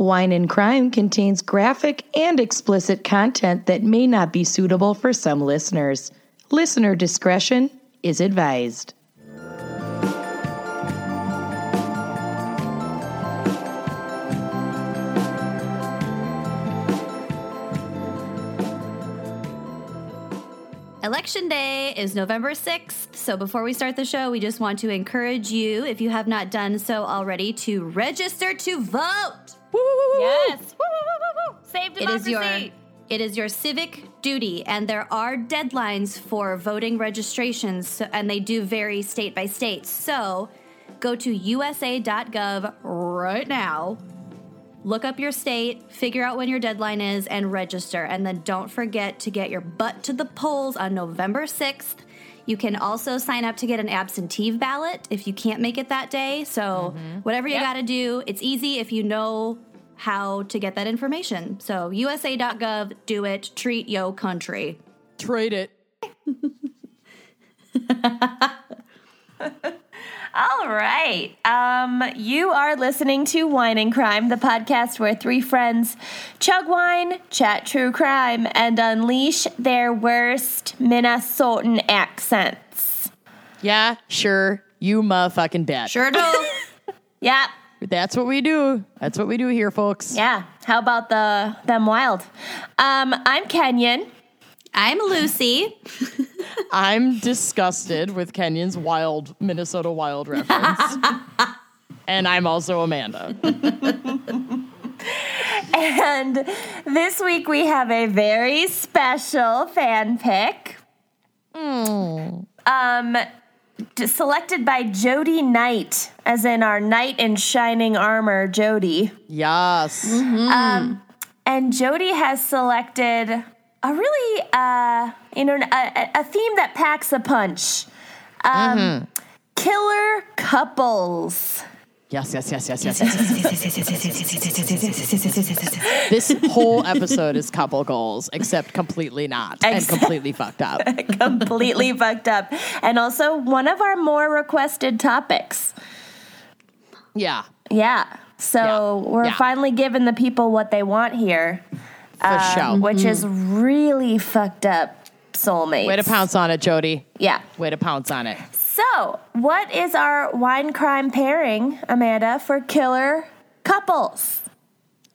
Wine and Crime contains graphic and explicit content that may not be suitable for some listeners. Listener discretion is advised. Election Day is November 6th. So before we start the show, we just want to encourage you, if you have not done so already, to register to vote. Yes. Woo, woo, woo, woo, woo. Save It is your it is your civic duty and there are deadlines for voting registrations and they do vary state by state. So, go to usa.gov right now. Look up your state, figure out when your deadline is and register and then don't forget to get your butt to the polls on November 6th. You can also sign up to get an absentee ballot if you can't make it that day. So, mm-hmm. whatever you Yep. got to do, it's easy if you know how to get that information. So, usa.gov, do it, treat yo country. Trade it. All right. Um, you are listening to Wine and Crime, the podcast where three friends chug wine, chat true crime, and unleash their worst Minnesotan accents. Yeah, sure. You motherfucking bet. Sure do. Yeah, That's what we do. That's what we do here, folks. yeah. How about the them wild? Um, I'm Kenyon. I'm Lucy. I'm disgusted with Kenyon's wild Minnesota wild reference. and I'm also Amanda. And this week we have a very special fan pick. Um, d- selected by Jody Knight, as in our knight in shining armor, Jody. Yes. Um, And Jody has selected a really, uh, you know, a, a- theme that packs a punch. Um, Killer couples. Yes, yes, yes, yes, yes, yes. This whole episode is couple goals, except completely not and completely fucked up. completely fucked up. And also one of our more requested topics. Yeah, Yeah. So Yeah. we're Yeah. finally giving the people what they want here, for um, sure. which is really fucked up soulmates. Way to pounce on it, Jody. Yeah. Way to pounce on it. So, what is our wine crime pairing, Amanda, for killer couples?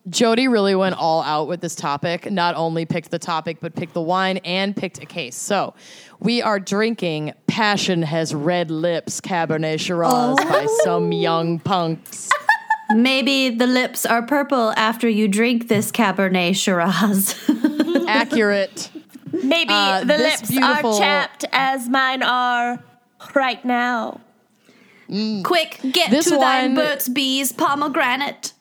Jody really went all out with this topic. Not only picked the topic, but picked the wine and picked a case. So we are drinking Passion Has Red Lips Cabernet Shiraz by some young punks. Maybe the lips are purple after you drink this Cabernet Shiraz. Accurate. Maybe Uh, the lips beautiful- are chapped as mine are right now. Quick, get This to thine one- Burt's Bees pomegranate.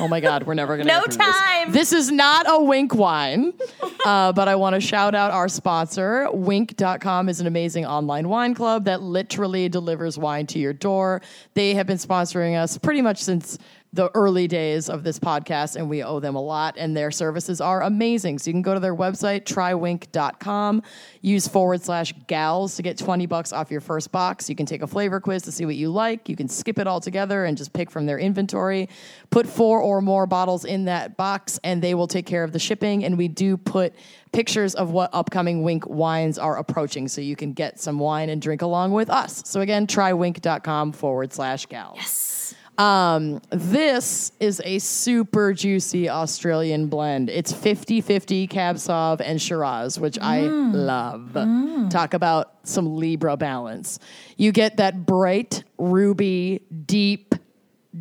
Oh my God, we're never gonna No through this. time. This is not a Winc wine, uh, but I want to shout out our sponsor. Winc.com is an amazing online wine club that literally delivers wine to your door. They have been sponsoring us pretty much since the early days of this podcast, and we owe them a lot. And their services are amazing. So you can go to their website, trywinc.com, use forward slash gals to get 20 bucks off your first box. You can take a flavor quiz to see what you like. You can skip it all together and just pick from their inventory. Put four or more bottles in that box, and they will take care of the shipping. And we do put pictures of what upcoming Winc wines are approaching so you can get some wine and drink along with us. So again, trywinc.com forward slash gals. Um, this is a super juicy Australian blend. It's 50 50 Cab Sauv and Shiraz, which I mm. love. Mm. Talk about some Libra balance. You get that bright, ruby, deep,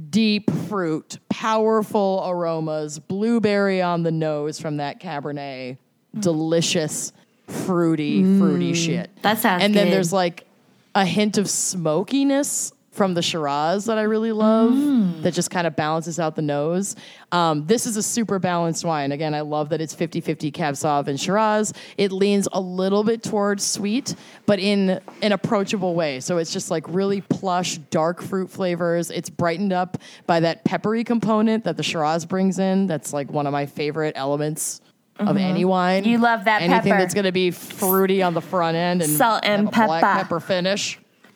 deep fruit, powerful aromas, blueberry on the nose from that Cabernet. Mm. Delicious, fruity, fruity shit. that sounds And then there's like a hint of smokiness from the Shiraz that I really love that just kind of balances out the nose. Um, this is a super balanced wine. Again, I love that it's 50 50 Cab Sauv and Shiraz. It leans a little bit towards sweet, but in an approachable way. So it's just like really plush, dark fruit flavors. It's brightened up by that peppery component that the Shiraz brings in. That's like one of my favorite elements. Of any wine, You love that anything pepper. that's going to be fruity on the front end and Salt and a black pepper. pepper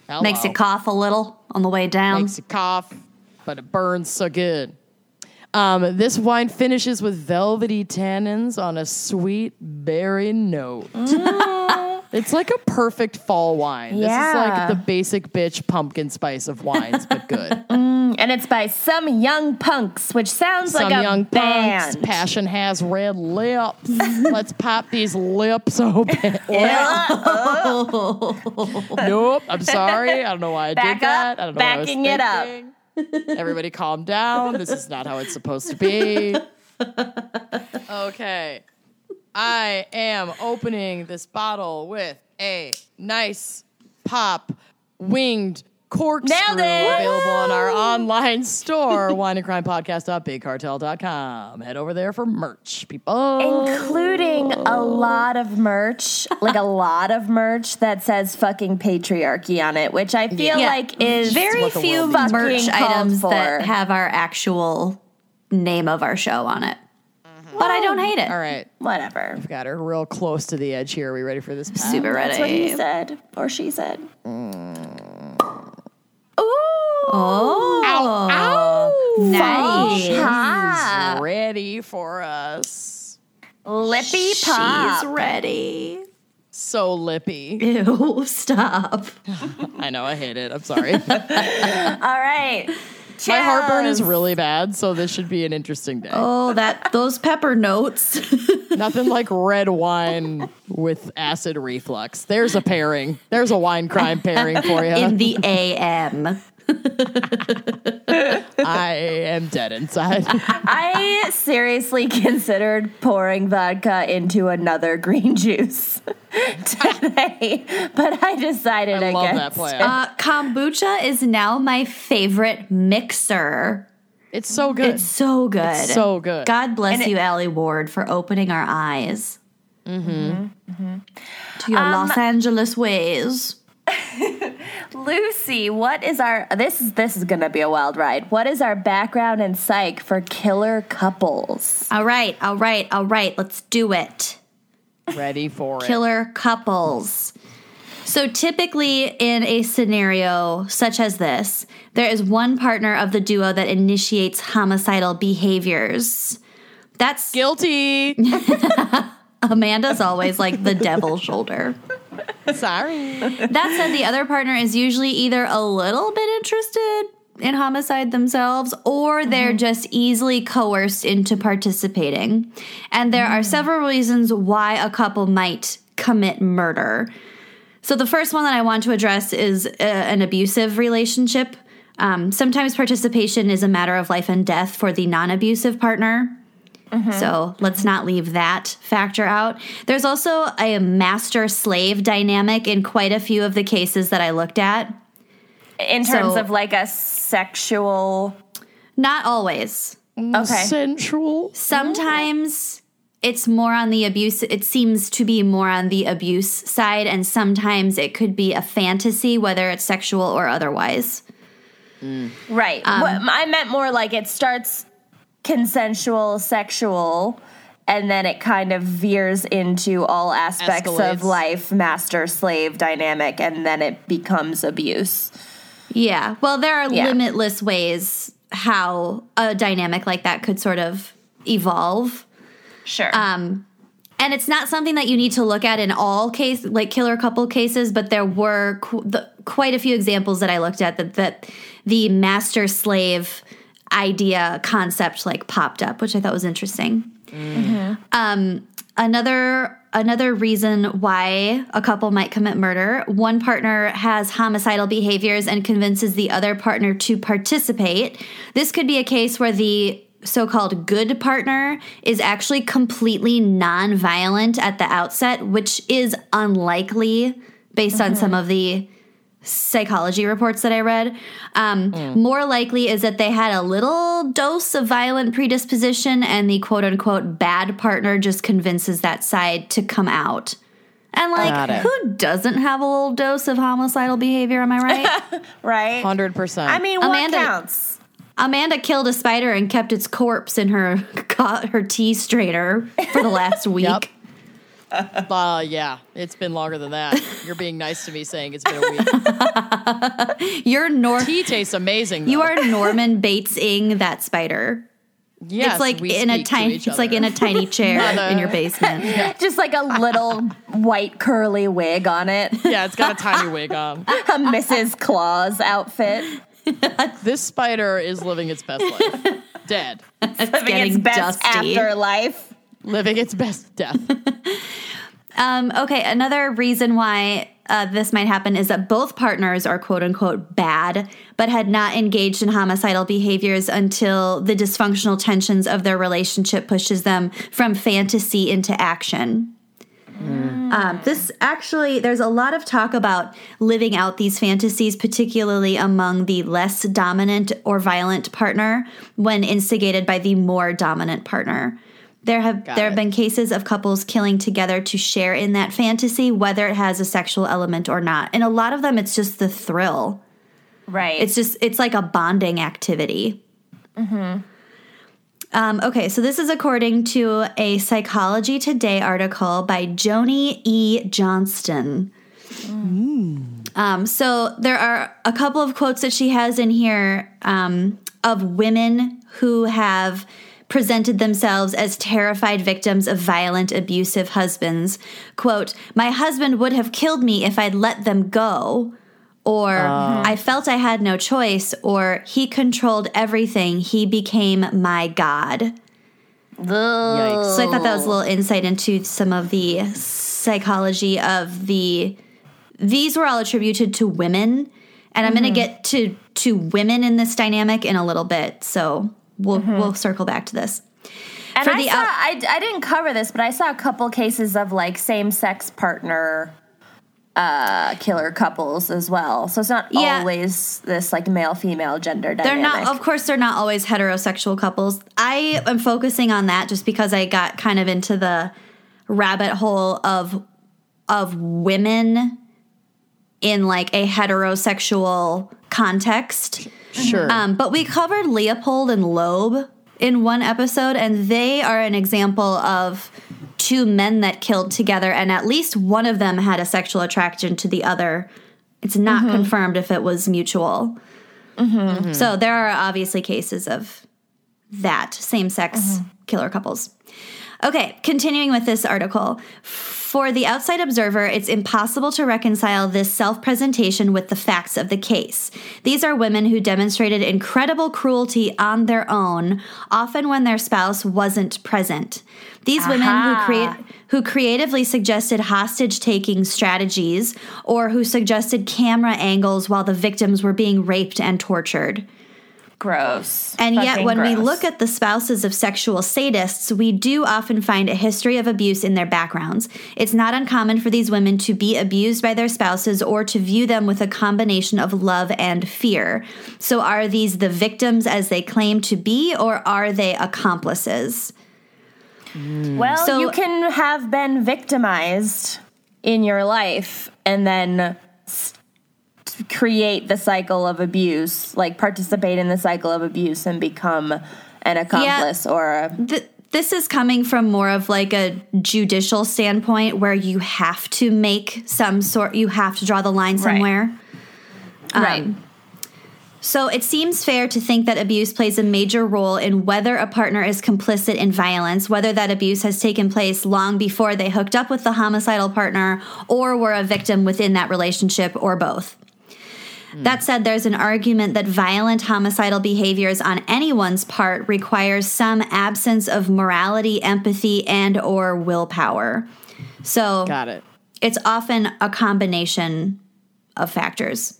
finish. Makes Hello. you cough a little on the way down. Makes you cough, but it burns so good. Um, this wine finishes with velvety tannins on a sweet berry note. It's like a perfect fall wine. This is like the basic bitch pumpkin spice of wines, but good. Mm, and it's by some young punks, which sounds Some like a young band. punks. Passion has red lips. Let's pop these lips open. Oh. nope. I'm sorry. I don't know why I Back did that. up. I don't know what I was Backing it up. thinking. Everybody calm down. This is not how it's supposed to be. Okay. I am opening this bottle with a nice pop winged corkscrew Nailed available on our online store, wineandcrimepodcast.bigcartel.com. Head over there for merch, people. Including a lot of merch, like a lot of merch that says fucking patriarchy on it, which I feel Yeah. like is Very few world merch Fucking called items that have our actual name of our show on it. But I don't hate it. All right. whatever. We've got her real close to the edge here. Are we ready for this? Pat? Super ready. That's what he said, or she said. Mm. Ooh. Oh, nice. Pop. Ready for us. Lippy pop. She's ready. So lippy. Ew, stop. I know, I hate it. I'm sorry. All right. My heartburn is really bad, so this should be an interesting day. Oh, that those pepper notes. Nothing like red wine with acid reflux. There's a pairing. There's a wine crime pairing for you. in the AM. I am dead inside. I seriously considered pouring vodka into another green juice today, but I decided I love against that plan. Uh, kombucha is now my favorite mixer. It's so good. It's so good. It's so good. God bless And it- you, Allie Ward, for opening our eyes. Mm-hmm. To your Los Angeles ways. Lucy, what is our this is this is gonna be a wild ride. What is our background and psych for killer couples? All right, all right, all right. Let's do it. Ready for it. Killer couples. So typically, in a scenario such as this, there is one partner of the duo that initiates homicidal behaviors. That's Guilty. Amanda's always like the devil shoulder. Sorry. That said, the other partner is usually either a little bit interested in homicide themselves or they're just easily coerced into participating. And there are several reasons why a couple might commit murder. So, the first one that I want to address is uh, an abusive relationship. Um, sometimes participation is a matter of life and death for the non abusive partner. So let's not leave that factor out. There's also a master slave dynamic in quite a few of the cases that I looked at. In terms So- of like a sexual Not always. Mm. Okay. Sensual. Sometimes it's more on the abuse, it seems to be more on the abuse side, and sometimes it could be a fantasy, whether it's sexual or otherwise. Right. what, um, I meant more like it starts consensual, sexual, and then it kind of veers into all aspects Escalates. of life, master slave dynamic, and then it becomes abuse. Yeah. Well, there are Yeah. limitless ways how a dynamic like that could sort of evolve. Sure. Um, and it's not something that you need to look at in all case like killer couple cases, but there were qu- the, quite a few examples that I looked at that that the master slave idea concept like popped up, which I thought was interesting. Um, another another reason why a couple might commit murder: one partner has homicidal behaviors and convinces the other partner to participate. This could be a case where the so-called good partner is actually completely non-violent at the outset, which is unlikely based on some of the psychology reports that I read. Um, More likely is that they had a little dose of violent predisposition, and the quote unquote bad partner just convinces that side to come out. And like, who doesn't have a little dose of homicidal behavior? Am I right? right. 100%. I mean, what Amanda- counts? Amanda killed a spider and kept its corpse in her her tea strainer for the last week. Yep. Uh, yeah, it's been longer than that. You're being nice to me saying it's been a week. You're Nor- Tea tastes amazing. you are Norman Batesing that spider. Yes, it's like we in a speak to tiny. each It's like in a tiny chair in your basement. Just like a little white curly wig on it. Yeah, it's got a tiny wig on. A Mrs. Claus outfit. This spider is living its best life. Dead. It's Living its getting best dusty. afterlife. Living its best death. Um, okay, another reason why uh, this might happen is that both partners are quote unquote bad, but had not engaged in homicidal behaviors until the dysfunctional tensions of their relationship pushes them from fantasy into action. Um, this actually, there's a lot of talk about living out these fantasies, particularly among the less dominant or violent partner when instigated by the more dominant partner. There have Got there have been cases of couples killing together to share in that fantasy, whether it has a sexual element or not. And a lot of them, it's just the thrill. Right. It's just it's like a bonding activity. Um, okay, so this is according to a Psychology Today article by Joni E. Johnston. Um, so there are a couple of quotes that she has in here um, of women who have presented themselves as terrified victims of violent, abusive husbands. Quote, My husband would have killed me if I'd let them go. Or uh-huh. I felt I had no choice, or he controlled everything. He became my God. Yikes. So I thought that was a little insight into some of the psychology of the. These were all attributed to women, and I'm going to mm-hmm. get to to women in this dynamic in a little bit. So we'll we'll circle back to this. and for I the saw, out- I, I didn't cover this, but I saw a couple cases of like same sex partner uh, killer couples as well. So it's not Yeah. always this like male female gender They're not, of course, they're not always heterosexual couples. I am focusing on that just because I got kind of into the rabbit hole of of women in like a heterosexual context. Sure. Um, but we covered Leopold and Loeb in one episode, and they are an example of two men that killed together, and at least one of them had a sexual attraction to the other. It's not mm-hmm. confirmed if it was mutual. Mm-hmm. Mm-hmm. So there are obviously cases of that same sex killer couples. Okay, continuing with this article. For the outside observer, it's impossible to reconcile this self presentation with the facts of the case. These are women who demonstrated incredible cruelty on their own, often when their spouse wasn't present. These women who Aha. create who creatively suggested hostage taking strategies or who suggested camera angles while the victims were being raped and tortured. Gross. And yet, when we look at the spouses of sexual sadists, we do often find a history of abuse in their backgrounds. It's not uncommon for these women to be abused by their spouses or to view them with a combination of love and fear. So, are these the victims as they claim to be, or are they accomplices? Hmm. Well, So- you can have been victimized in your life and then create the cycle of abuse, like participate in the cycle of abuse and become an accomplice or a, Th- this is coming from more of like a judicial standpoint where you have to make some sort, you have to draw the line somewhere. right. Um, So it seems fair to think that abuse plays a major role in whether a partner is complicit in violence, whether that abuse has taken place long before they hooked up with the homicidal partner or were a victim within that relationship or both. Mm. That said, there's an argument that violent homicidal behaviors on anyone's part requires some absence of morality, empathy, and or willpower. So Got it. it's often a combination of factors.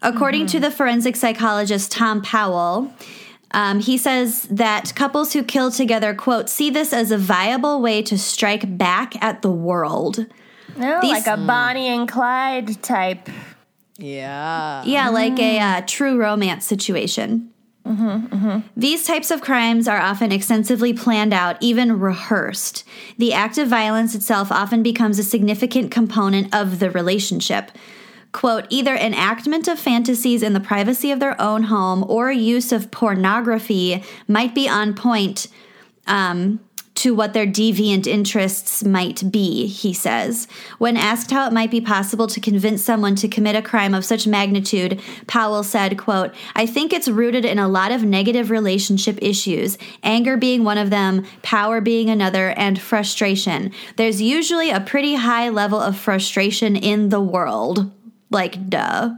According to mm. the forensic psychologist Tom Powell, um, he says that couples who kill together, quote, see this as a viable way to strike back at the world. No, These- like a mm. Bonnie and Clyde type. Yeah. Yeah, like a uh, true romance situation. These types of crimes are often extensively planned out, even rehearsed. The act of violence itself often becomes a significant component of the relationship. Quote, either enactment of fantasies in the privacy of their own home or use of pornography might be on point um, to what their deviant interests might be, he says. When asked how it might be possible to convince someone to commit a crime of such magnitude, Powell said, quote, I think it's rooted in a lot of negative relationship issues, anger being one of them, power being another, and frustration. There's usually a pretty high level of frustration in the world. Like, duh.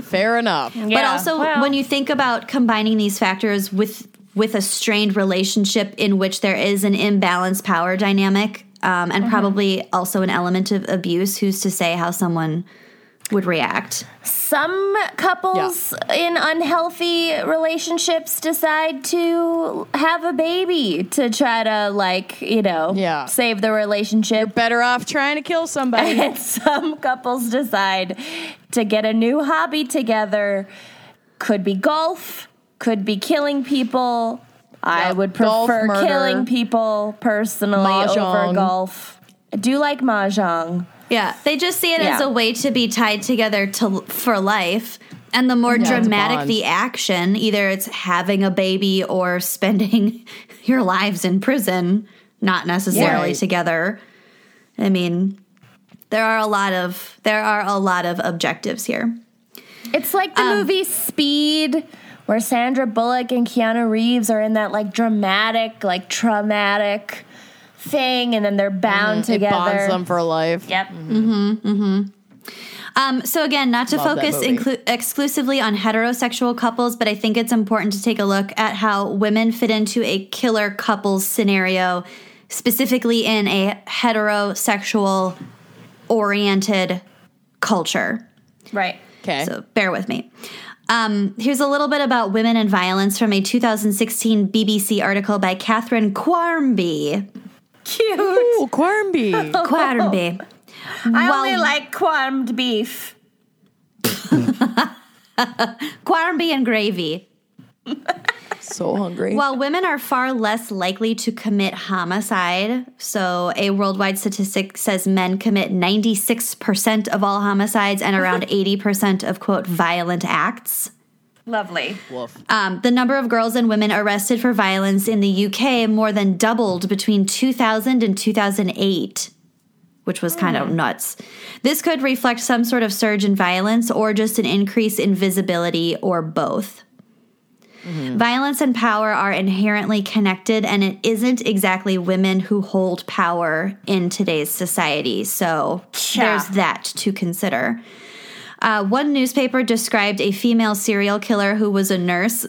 Fair enough. But also, well. when you think about combining these factors with with a strained relationship in which there is an imbalanced power dynamic, um, Mm-hmm. and probably also an element of abuse, who's to say how someone would react? Some couples in unhealthy relationships decide to have a baby to try to, like, you know, Yeah. save the relationship. Better off trying to kill somebody. And some couples decide to get a new hobby together. Could be golf, could be killing people. I Yep. would prefer murder. killing people personally over golf. I do like mahjong. Yeah, they just see it as a way to be tied together to for life. And the more Yeah, dramatic the action, either it's having a baby or spending your lives in prison, not necessarily Right. together. I mean, there are a lot of there are a lot of objectives here. It's like the um, movie Speed, where Sandra Bullock and Keanu Reeves are in that like dramatic, like traumatic thing, and then they're bound mm-hmm. it together. bonds them for life. Yep. Mm-hmm. Mm-hmm, um, so again, not to Love focus inclu- exclusively on heterosexual couples, but I think it's important to take a look at how women fit into a killer couples scenario, specifically in a heterosexual oriented culture. Right. Okay. So bear with me. Um, here's a little bit about women and violence from a 2016 BBC article by Catherine Quarmby. Cute. Ooh, Quarmby. Quarmby. I Well- only like qualmed beef. Quarmby and gravy. So hungry. While women are far less likely to commit homicide, so a worldwide statistic says men commit 96% of all homicides and around 80% of quote violent acts. Lovely. Woof. Um, the number of girls and women arrested for violence in the UK more than doubled between 2000 and 2008, which was kind of nuts. This could reflect some sort of surge in violence or just an increase in visibility or both. Violence and power are inherently connected, and it isn't exactly women who hold power in today's society. So Cha. there's that to consider. Uh, one newspaper described a female serial killer who was a nurse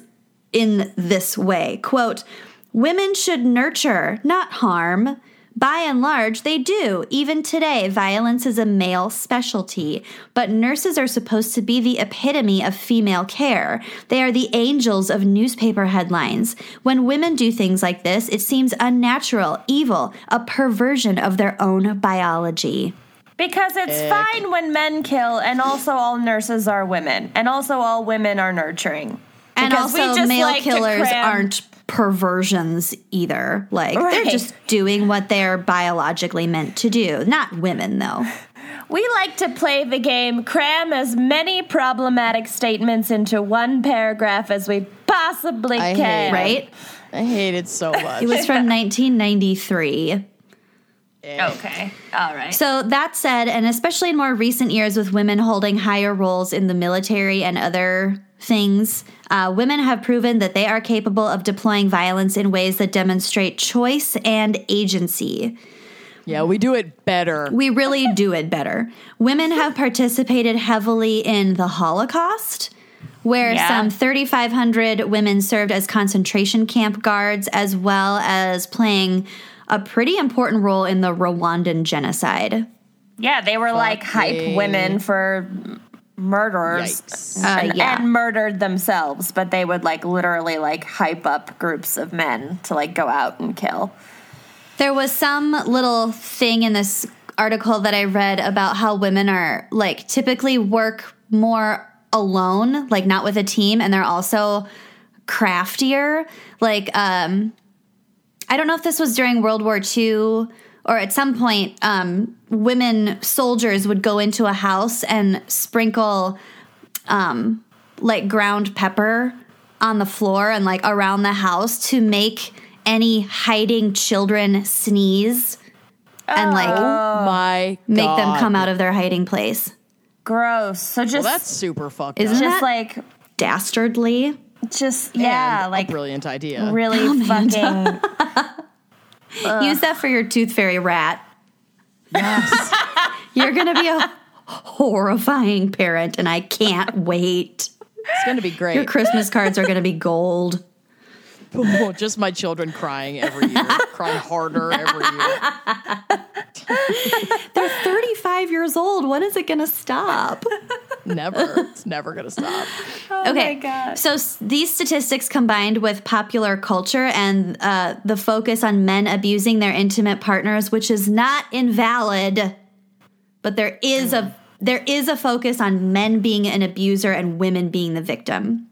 in this way quote women should nurture not harm by and large they do. Even today violence is a male specialty but nurses are supposed to be the epitome of female care. They are the angels of newspaper headlines. When women do things like this it seems unnatural evil a perversion of their own biology. Because it's fine when men kill, and also all nurses are women, and also all women are nurturing. And Because we also, just male like killers aren't perversions either. Like, they're just doing what they're biologically meant to do. Not women, though. We like to play the game, cram as many problematic statements into one paragraph as we possibly I hate can. it. Right? I hate it so much. It was from 1993. Okay. All right. So, that said, and especially in more recent years with women holding higher roles in the military and other things, uh, women have proven that they are capable of deploying violence in ways that demonstrate choice and agency. yeah, we do it better. We really do it better. Women have participated heavily in the Holocaust, where Yeah. some 3,500 women served as concentration camp guards, as well as playing a pretty important role in the Rwandan genocide. yeah, they were like hype women for murderers. Uh, and, yeah. and murdered themselves, but they would like literally like hype up groups of men to like go out and kill. There was some little thing in this article that I read about how women are like typically work more alone, like not with a team, and they're also craftier. Like, um, I don't know if this was during World War II or at some point, um, women soldiers would go into a house and sprinkle um, like ground pepper on the floor and like around the house to make any hiding children sneeze and like Oh my make God. them come out of their hiding place. Gross. So Well, just that's super fucked Isn't up. just that- like Dastardly. Just yeah, And like a brilliant idea. really fucking Use that for your tooth fairy rat. Yes. You're going to be a horrifying parent, and I can't wait. it's going to be great. Your. Christmas cards are going to be gold. Just my children crying every year, crying harder every year. They're 35 years old. When is it going to stop? Never. It's never going to stop. okay. my So s- these statistics combined with popular culture and uh, the focus on men abusing their intimate partners, which is not invalid, but there is a there is a focus on men being an abuser and women being the victim.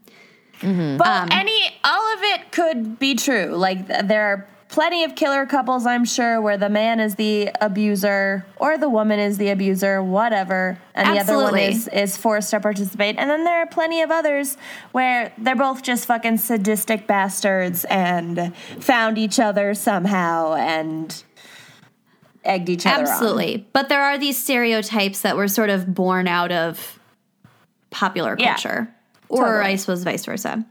But Um, any, all of it could be true. Like th- there are plenty of killer couples, I'm sure, where the man is the abuser or the woman is the abuser, whatever, and the other one is is forced to participate. And then there are plenty of others where they're both just fucking sadistic bastards and found each other somehow and egged each other on. Absolutely. But there are these stereotypes that were sort of born out of popular Yeah. culture. Or Totally. I suppose vice versa.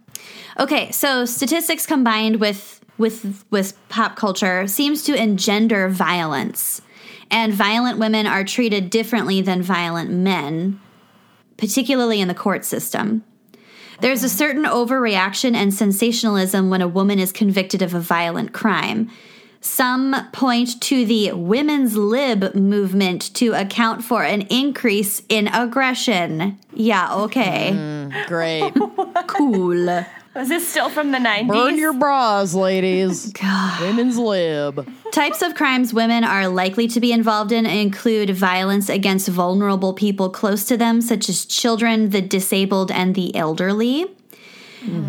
Okay, so statistics combined with with with pop culture seems to engender violence. And violent women are treated differently than violent men, particularly in the court system. There's a certain overreaction and sensationalism when a woman is convicted of a violent crime. Some point to the women's lib movement to account for an increase in aggression. Yeah, okay. Mm, great. Cool. Was this still from the 90s? Burn your bras, ladies. God. Women's lib. Types of crimes women are likely to be involved in include violence against vulnerable people close to them, such as children, the disabled, and the elderly.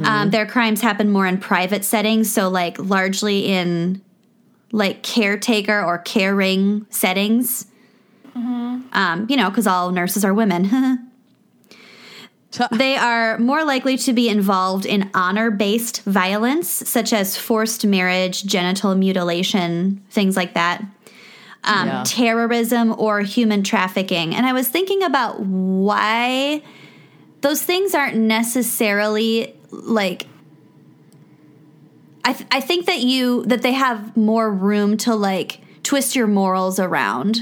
Um, their crimes happen more in private settings, so like largely in like caretaker or caring settings. Um, you know, because all nurses are women. They are more likely to be involved in honor based violence, such as forced marriage, genital mutilation, things like that, um, Yeah. terrorism, or human trafficking. And I was thinking about why those things aren't necessarily like. I, th- I think that you that they have more room to like twist your morals around.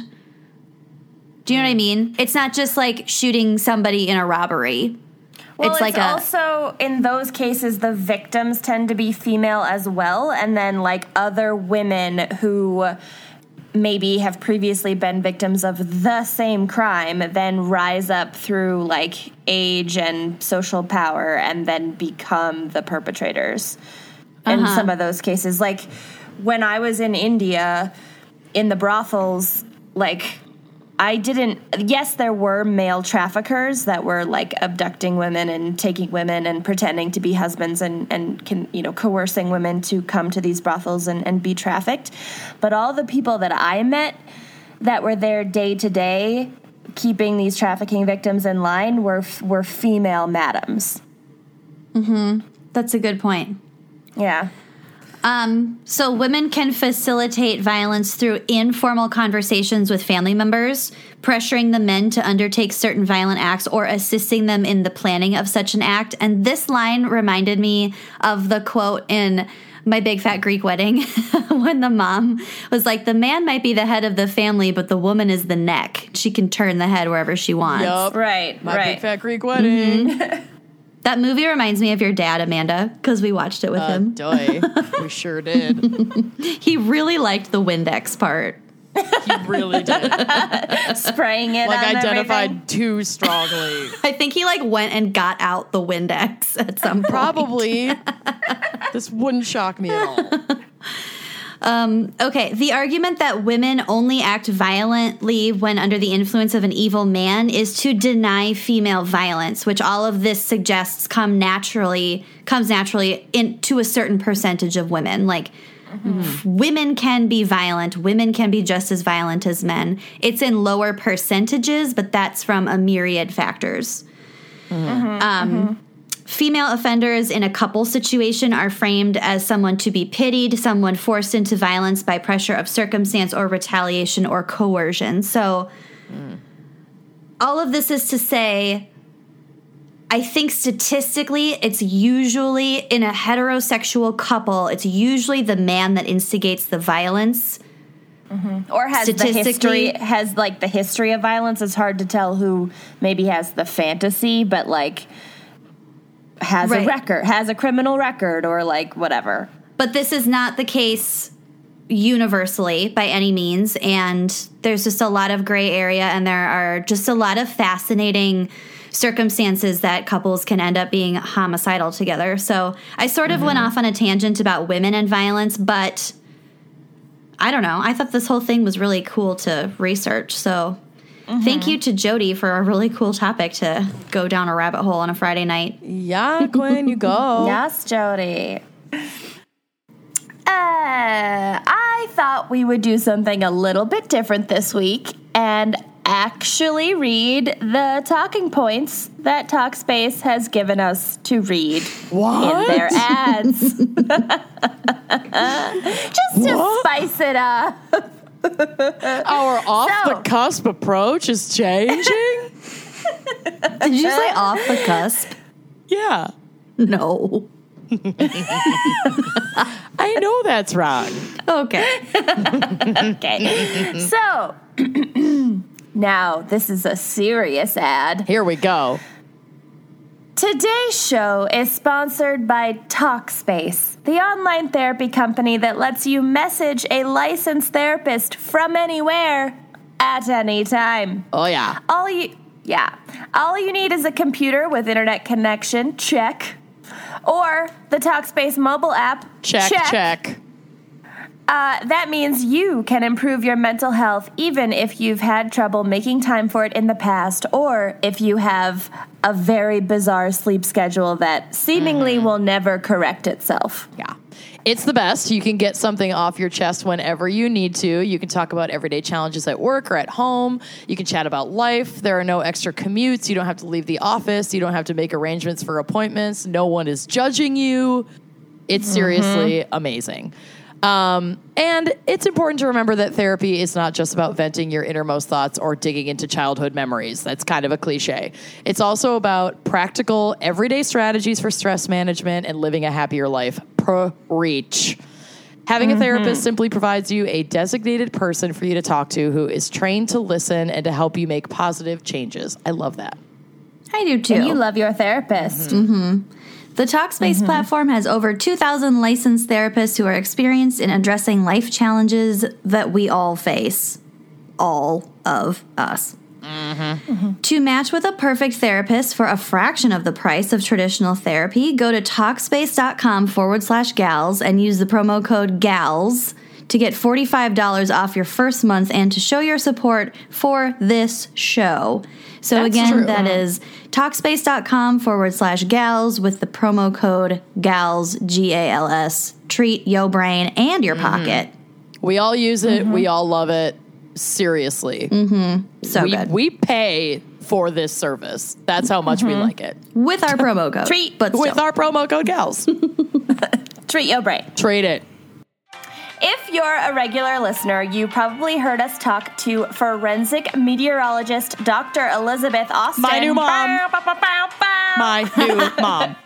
Do you know what I mean? It's not just like shooting somebody in a robbery. Well, it's it's, like a also in those cases the victims tend to be female as well, and then like other women who maybe have previously been victims of the same crime then rise up through like age and social power and then become the perpetrators in Uh-huh. some of those cases like when i was in india in the brothels like I didn't. Yes, there were male traffickers that were like abducting women and taking women and pretending to be husbands and and can you know coercing women to come to these brothels and, and be trafficked. But all the people that I met that were there day to day, keeping these trafficking victims in line, were were female madams. Hmm. That's a good point. Yeah. Um, so women can facilitate violence through informal conversations with family members, pressuring the men to undertake certain violent acts or assisting them in the planning of such an act. And this line reminded me of the quote in my big fat Greek wedding when the mom was like, The man might be the head of the family, but the woman is the neck. She can turn the head wherever she wants. Yup. Right. My right. big fat Greek wedding. That movie reminds me of your dad, Amanda, because we watched it with Uh, him. doy. we sure did. He really liked the Windex part. He really did. Spraying it. Like on identified everything. too strongly. I think he like went and got out the Windex at some point. Probably. this wouldn't shock me at all. Um, okay, the argument that women only act violently when under the influence of an evil man is to deny female violence, which all of this suggests come naturally comes naturally into a certain percentage of women. Like f- women can be violent, women can be just as violent as men. It's in lower percentages, but that's from a myriad factors. Mm-hmm. Um, mm-hmm. Female offenders in a couple situation are framed as someone to be pitied, someone forced into violence by pressure of circumstance or retaliation or coercion. So, all of this is to say, I think statistically, it's usually in a heterosexual couple, it's usually the man that instigates the violence. Mm-hmm. or has the history Statistically- has like the history of violence it's hard to tell who maybe has the fantasy but like has a record has a criminal record or like whatever But this is not the case universally by any means. And there's just a lot of gray area, and there are just a lot of fascinating circumstances that couples can end up being homicidal together. So I sort of went mm-hmm. off on a tangent about women and violence, but I don't know. I thought this whole thing was really cool to research. So thank you to Jody for a really cool topic to go down a rabbit hole on a Friday night. Yeah, Gwen, you go. yes jody uh, i thought we would do something a little bit different this week and actually read the talking points that talkspace has given us to read What? in their ads just to What? spice it up Our off So- the cusp approach is changing? Did you say off the cusp? yeah. No. I know that's wrong. Okay. okay so now this is a serious ad Here we go. Today's show is sponsored by Talkspace, the online therapy company that lets you message a licensed therapist from anywhere at any time. Oh, yeah. All you yeah, all you need is a computer with internet connection, check. Or the Talkspace mobile app, Check, check. Uh, that means you can improve your mental health even if you've had trouble making time for it in the past, or if you have a very bizarre sleep schedule that seemingly will never correct itself. Yeah. It's the best. You can get something off your chest whenever you need to. You can talk about everyday challenges at work or at home. You can chat about life. There are no extra commutes. You don't have to leave the office. You don't have to make arrangements for appointments. No one is judging you. It's seriously amazing. Um, and it's important to remember that therapy is not just about venting your innermost thoughts or digging into childhood memories. That's kind of a cliche. It's also about practical, everyday strategies for stress management and living a happier life. Preach. Having a therapist simply provides you a designated person for you to talk to who is trained to listen and to help you make positive changes. I love that. I do too. And you love your therapist. The Talkspace mm-hmm. platform has over 2,000 licensed therapists who are experienced in addressing life challenges that we all face. All of us. Mm-hmm. Mm-hmm. To match with a perfect therapist for a fraction of the price of traditional therapy, go to Talkspace.com forward slash gals and use the promo code GALS to get $45 off your first month and to show your support for this show. So, That's again, true. that is Talkspace.com forward slash gals with the promo code GALS, G A L S. Treat your brain and your mm-hmm. pocket. We all use it. Mm-hmm. We all love it. Seriously. Mm-hmm. So we, good. we pay for this service. That's how much we like it. with our promo code. Treat but With our promo code gals. Treat your brain. Treat it. If you're a regular listener, you probably heard us talk to forensic meteorologist Dr. Elizabeth Austin. My new mom. Bow, bow, bow, bow, bow. My new mom.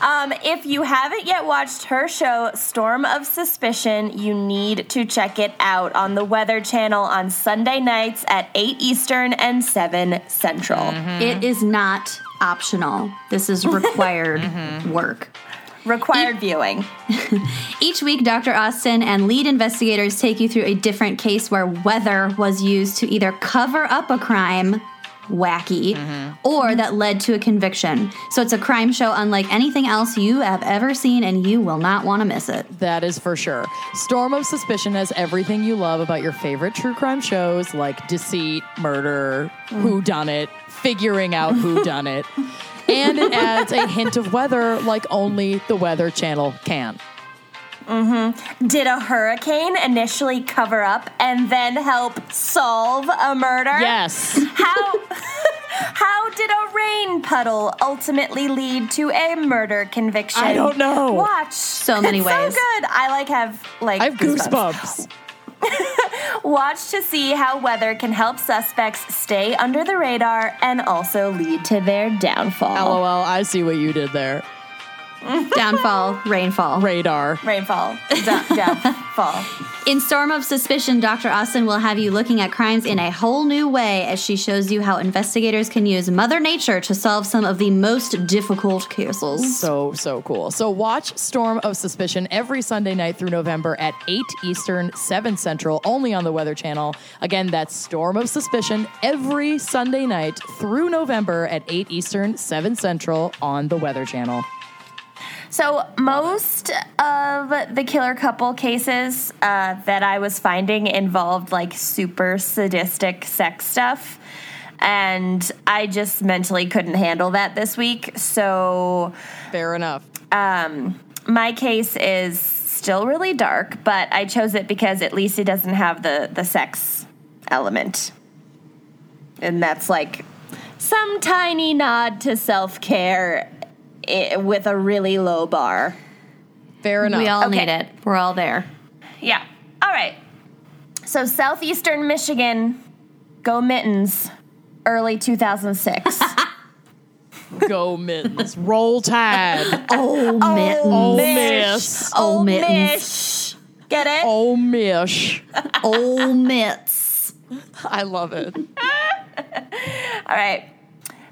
Um, if you haven't yet watched her show, Storm of Suspicion, you need to check it out on the Weather Channel on Sunday nights at 8 Eastern and 7 Central. It is not optional. This is required work. Required viewing. Each week, Dr. Austin and lead investigators take you through a different case where weather was used to either cover up a crime, wacky, mm-hmm. or that led to a conviction. So it's a crime show unlike anything else you have ever seen, and you will not want to miss it. That is for sure. Storm of Suspicion has everything you love about your favorite true crime shows like deceit, murder, mm. who done it, figuring out who done it. And it adds a hint of weather like only the Weather Channel can. Mm-hmm. Did a hurricane initially cover up and then help solve a murder? Yes. How how did a rain puddle ultimately lead to a murder conviction? I don't know. Watch. So many It's ways. So good. I like have like I have goosebumps. Watch to see how weather can help suspects stay under the radar and also lead to their downfall. LOL, I see what you did there. Downfall, rainfall. Radar. Rainfall. D- downfall. In Storm of Suspicion, Dr. Austin will have you looking at crimes in a whole new way as she shows you how investigators can use Mother Nature to solve some of the most difficult cases. So, so cool. So, watch Storm of Suspicion every Sunday night through November at 8 Eastern, 7 Central, only on the Weather Channel. Again, that's Storm of Suspicion every Sunday night through November at 8 Eastern, 7 Central on the Weather Channel. So most of the killer couple cases uh, that I was finding involved like super sadistic sex stuff. And I just mentally couldn't handle that this week. So Fair enough. um, my case is still really dark, but I chose it because at least it doesn't have the, the sex element. And that's like some tiny nod to self care with a really low bar. Fair enough. We all Okay. need it. We're all there. Yeah. All right. So southeastern Michigan, go mittens, early 2006. Go mittens. Roll tide. Oh, mittens. Oh, Mish. miss. Oh, mittens. Mish. Get it? Oh, mish. Oh, mitts. I love it. All right.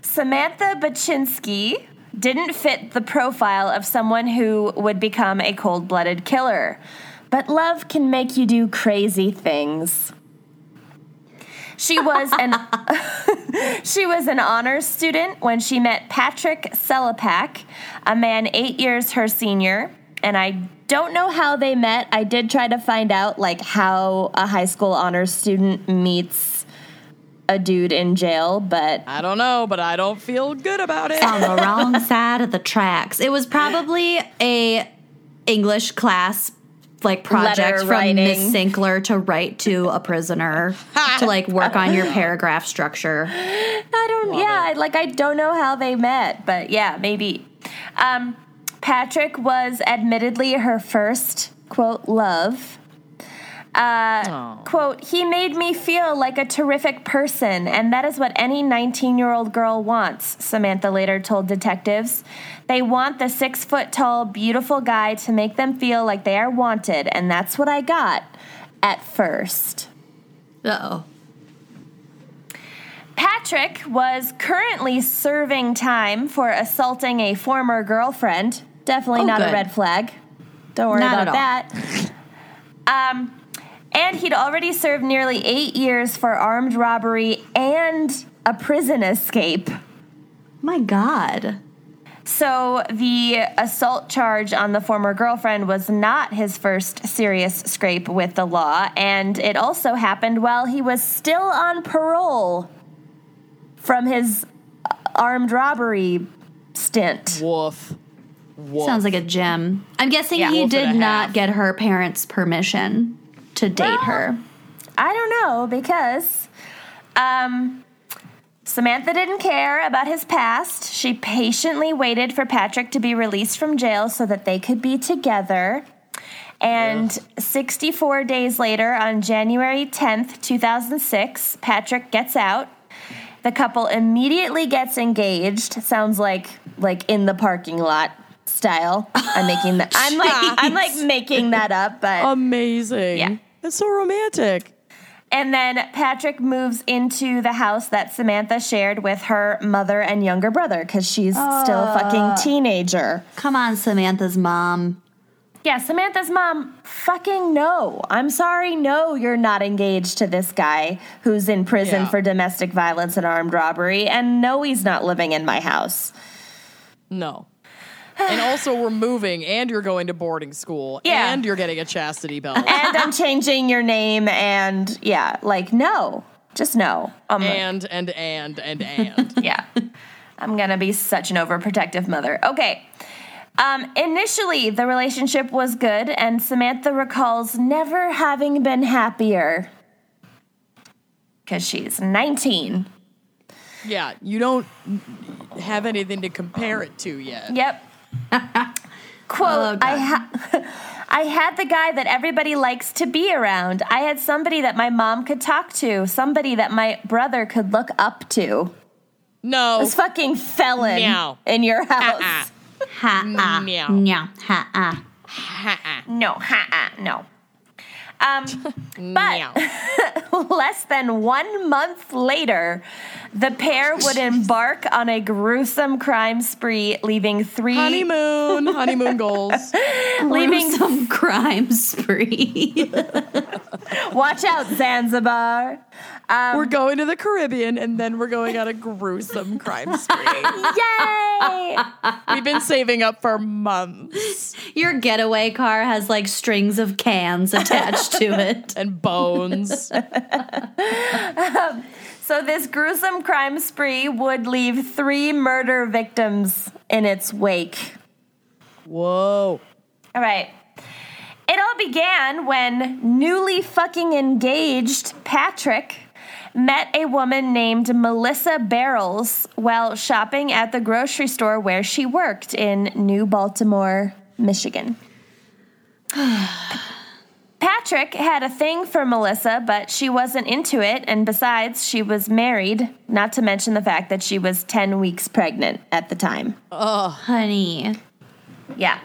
Samantha Bachynski didn't fit the profile of someone who would become a cold blooded killer. But love can make you do crazy things. She was an she was an honors student when she met Patrick Selepak, a man eight years her senior, and I don't know how they met. I did try to find out like how a high school honors student meets a dude in jail, but I don't know, but I don't feel good about it. on the wrong side of the tracks. It was probably a English class like project Letter from writing. Miss Sinkler to write to a prisoner to like work on your paragraph structure. I don't. yeah, like I don't know how they met, but yeah, maybe. Um, Patrick was admittedly her first quote love. Uh, quote, he made me feel like a terrific person, and that is what any 19 year old girl wants, Samantha later told detectives. They want the six foot tall, beautiful guy to make them feel like they are wanted, and that's what I got at first. Uh oh. Patrick was currently serving time for assaulting a former girlfriend. Definitely Oh, not a red flag. Don't worry Not about at that. Um, and he'd already served nearly eight years for armed robbery and a prison escape. My God. So the assault charge on the former girlfriend was not his first serious scrape with the law, and it also happened while he was still on parole from his uh, armed robbery stint. Woof. Woof. Sounds like a gem. I'm guessing Yeah. he Wolf did not half. get her parents' permission to date Well, her. I don't know because um, Samantha didn't care about his past. She patiently waited for Patrick to be released from jail so that they could be together. And 64 days later, on January 10th, 2006, Patrick gets out. The couple immediately gets engaged. Sounds like like in the parking lot style. I'm making that. I'm like I'm like making that up, but Amazing. Yeah. That's so romantic. and then Patrick moves into the house that Samantha shared with her mother and younger brother because she's still a fucking ah. teenager. Come on, Samantha's mom. Yeah, Samantha's mom, fucking no. I'm sorry, no, you're not engaged to this guy who's in prison Yeah. for domestic violence and armed robbery, and no, he's not living in my house. No. And also, we're moving, and you're going to boarding school, Yeah. and you're getting a chastity belt, And I'm changing your name, and yeah, like, no, just no. Um, and and and and and. yeah. I'm gonna be such an overprotective mother. Okay. Um, initially, the relationship was good, and Samantha recalls never having been happier. Because she's 19. Yeah, you don't have anything to compare it to yet. Yep. Quote, Oh, I, ha- I had the guy that everybody likes to be around. I had somebody that my mom could talk to, somebody that my brother could look up to. No. This fucking felon Meow. in your house. Uh-uh. Ha Meow. Nya. Ha ah. Ha-uh. No, ha no. Um, Meow. less than one month later, the pair would embark on a gruesome crime spree, leaving three honeymoon, honeymoon goals. leaving some crime spree. watch out Zanzibar. Um, we're going to the Caribbean, and then we're going on a gruesome crime spree. Yay! We've been saving up for months Your getaway car has like strings of cans attached to it. and bones. Um, so this gruesome crime spree would leave three murder victims in its wake. Whoa. All right. It all began when newly fucking engaged Patrick met a woman named Melissa Barrels while shopping at the grocery store where she worked in New Baltimore, Michigan. Patrick had a thing for Melissa, but she wasn't into it, and besides, she was married, not to mention the fact that she was 10 weeks pregnant at the time. Oh, honey. Yeah.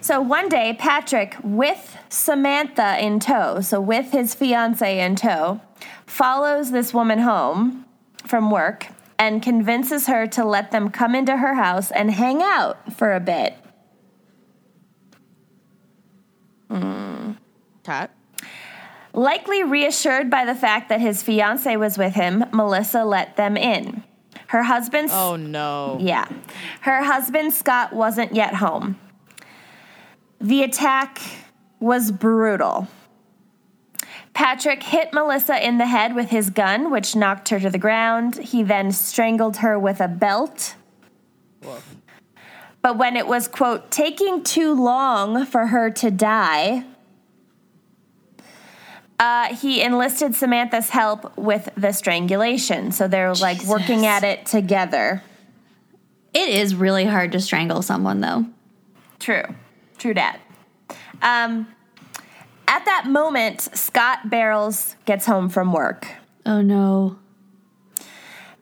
So one day, Patrick, with Samantha in tow, so with his fiance in tow, follows this woman home from work and convinces her to let them come into her house and hang out for a bit. Hmm. Cat. Likely reassured by the fact that his fiance was with him, Melissa let them in. Her husband's Oh no. Yeah. Her husband, Scott, wasn't yet home. The attack was brutal. Patrick hit Melissa in the head with his gun, which knocked her to the ground. He then strangled her with a belt. Woof. But when it was, quote, taking too long for her to die, uh, he enlisted Samantha's help with the strangulation. So they're like working at it together. It is really hard to strangle someone though. True. True dat. Um, at that moment, Scott Barrels gets home from work. Oh no.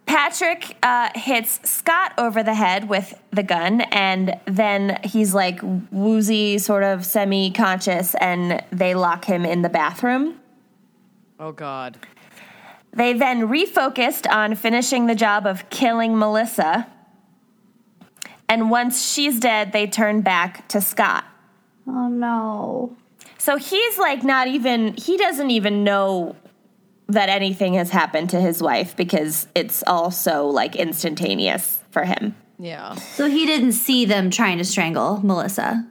Patrick uh, hits Scott over the head with the gun, and then he's like woozy, sort of semi conscious, and they lock him in the bathroom. Oh god. They then refocused on finishing the job of killing Melissa. And once she's dead, they turn back to Scott. Oh no. So he's like not even, he doesn't even know that anything has happened to his wife because it's all so like instantaneous for him. Yeah. So he didn't see them trying to strangle Melissa.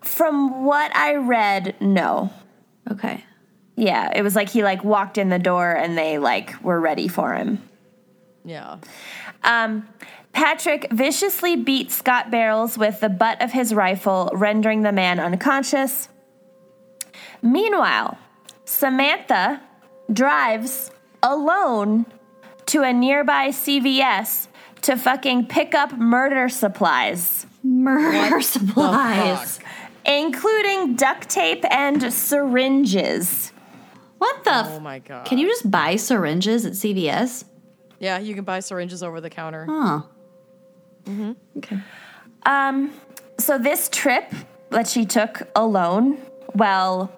From what I read, no. Okay. Yeah, it was like he like walked in the door and they like were ready for him. Yeah. Um, Patrick viciously beat Scott Barrels with the butt of his rifle, rendering the man unconscious. Meanwhile, Samantha drives alone to a nearby CVS to fucking pick up murder supplies, Murder supplies. fuck? including duct tape and syringes. What the? Oh my god. Can you just buy syringes at CVS? Yeah, you can buy syringes over the counter. Huh. Okay. Um, so this trip that she took alone while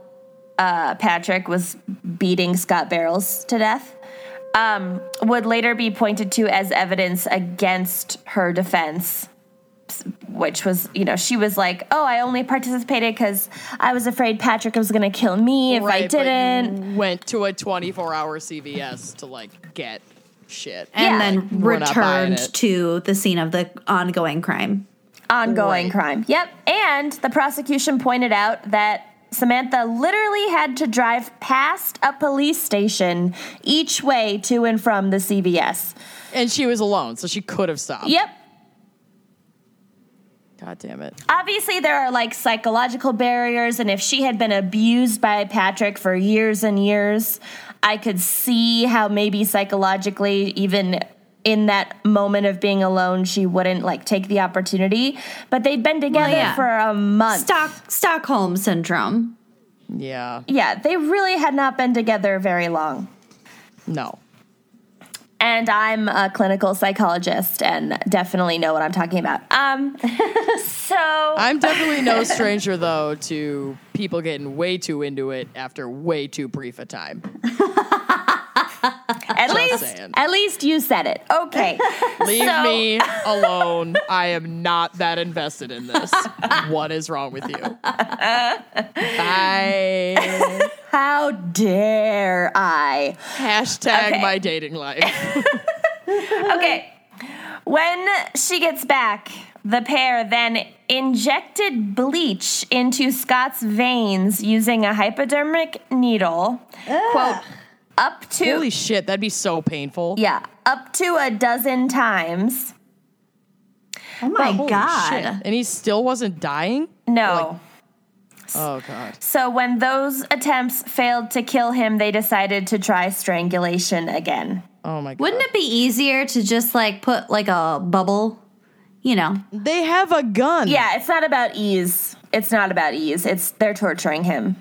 uh, Patrick was beating Scott Barrels to death um, would later be pointed to as evidence against her defense. Which was, you know, she was like, "Oh, I only participated because I was afraid Patrick was going to kill me if I Right, but you didn't." went to a 24 hour CVS to like get shit. And Yeah. then We're returned to the scene of the ongoing crime. ongoing Right. crime. Yep. And the prosecution pointed out that Samantha literally had to drive past a police station each way to and from the CVS. And she was alone, so she could have stopped. Yep. God damn it. Obviously, there are like psychological barriers, and if she had been abused by Patrick for years and years, I could see how maybe psychologically, even in that moment of being alone, she wouldn't like take the opportunity. But they'd been together yeah. for a month. Stock Stockholm syndrome. Yeah. Yeah, they really had not been together very long. No. And I'm a clinical psychologist and definitely know what I'm talking about. Um, so I'm definitely no stranger though to people getting way too into it after way too brief a time. at least, saying. at least you said it. Okay. Leave So- me alone. I am not that invested in this. what is wrong with you? Bye. How dare I? Hashtag Okay. my dating life. Okay. When she gets back, the pair then injected bleach into Scott's veins using a hypodermic needle. Quote, up to, Holy shit, that'd be so painful. yeah, up to a dozen times. Oh my Holy god. shit. And he still wasn't dying? No. Oh, oh god. So when those attempts failed to kill him, they decided to try strangulation again. Oh my god. Wouldn't it be easier to just like put like a bubble? You know, They have a gun. Yeah, it's not about ease. It's not about ease. It's they're torturing him.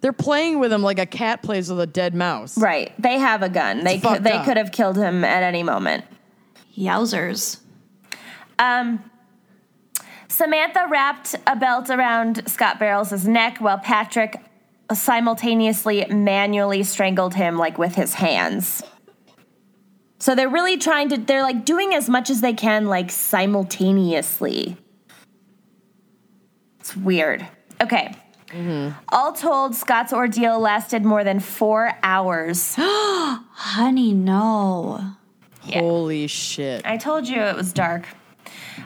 They're playing with him like a cat plays with a dead mouse. Right. They have a gun. They fucked could, they up. could have killed him at any moment. yowzers. Um, Samantha wrapped a belt around Scott Barrels' neck while Patrick simultaneously manually strangled him like with his hands. So they're really trying to they're like doing as much as they can like simultaneously. It's weird. Okay. All told, Scott's ordeal lasted more than four hours. Honey, no. Holy shit. I told you it was dark.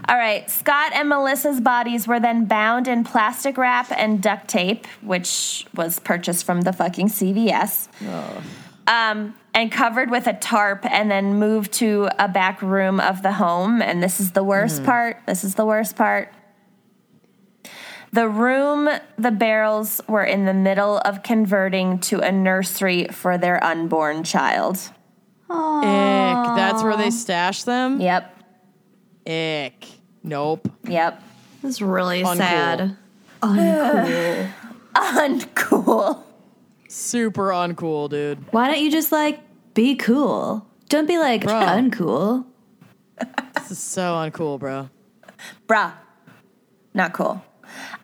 All right, Scott and Melissa's bodies were then bound in plastic wrap and duct tape, which was purchased from the fucking CVS, um, and covered with a tarp, and then moved to a back room of the home. And this is the worst part. This is the worst part. The room the barrels were in the middle of converting to a nursery for their unborn child. Ick. That's where they stash them? Yep, Ick. Nope. yep. That's really Uncool. sad. Uncool. uncool. Super uncool, dude. Why don't you just like be cool? Don't be like Bro. uncool. This is so uncool, bro. Bruh. Not cool.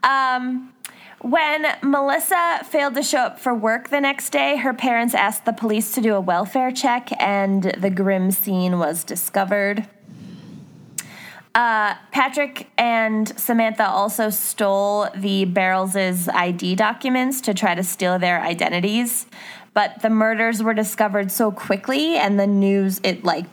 Um, when Melissa failed to show up for work the next day, her parents asked the police to do a welfare check, and the grim scene was discovered. Uh, Patrick and Samantha also stole the Barrels' ID documents to try to steal their identities, but the murders were discovered so quickly, and the news it like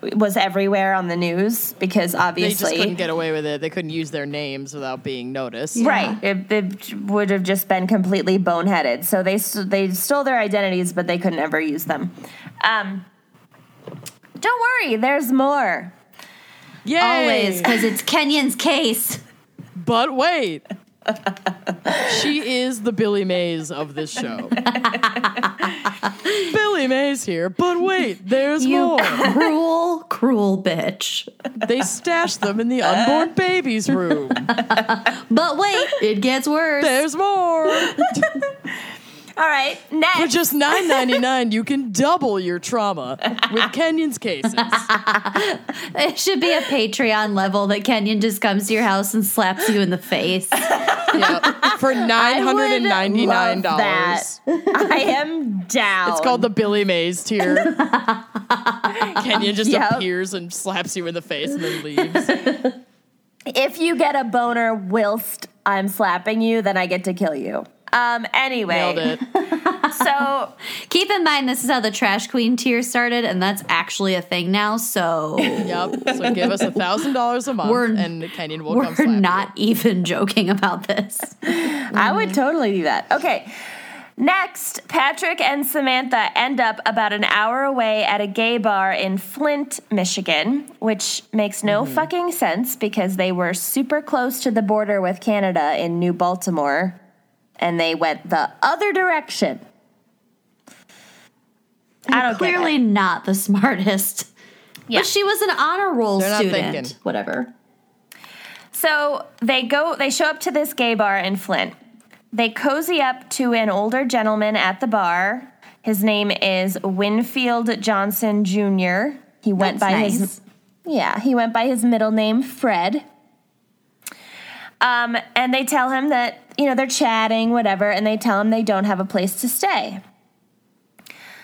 was everywhere on the news because obviously They just couldn't get away with it. They couldn't use their names without being noticed. Right. It, it would have just been completely boneheaded. So they they stole their identities, but they couldn't ever use them. Um, don't worry, there's more. Yay! Always, because it's Kenyon's case. But wait. She is the Billy Mays of this show. Billy Mays here, but wait, there's You more. cruel, cruel bitch. They stashed them in the unborn baby's room. But wait, it gets worse. There's more. All right, next. For just nine ninety nine, you can double your trauma with Kenyon's cases. It should be a Patreon level that Kenyon just comes to your house and slaps you in the face. Yeah, for nine hundred and ninety nine dollars. I am down. It's called the Billy Mays tier. Kenya just Yep. appears and slaps you in the face and then leaves. If you get a boner whilst I'm slapping you, then I get to kill you. Um. Anyway, Nailed it. so Keep in mind, this is how the Trash Queen tier started, and that's actually a thing now. So Yep. So give us a thousand dollars a month, We're- and Kenyon will come we're slap you. not even joking about this. I would totally do that. Okay. Next, Patrick and Samantha end up about an hour away at a gay bar in Flint, Michigan, which makes no fucking sense because they were super close to the border with Canada in New Baltimore and they went the other direction. I don't Clearly get not the smartest Yeah. But she was an honor roll They're not student. thinking. Whatever. So they go, they show up to this gay bar in Flint. They cozy up to an older gentleman at the bar. His name is Winfield Johnson Jr. He went That's by nice. his yeah, he went by his middle name Fred. Um, and they tell him that you know they're chatting, whatever, and they tell him they don't have a place to stay.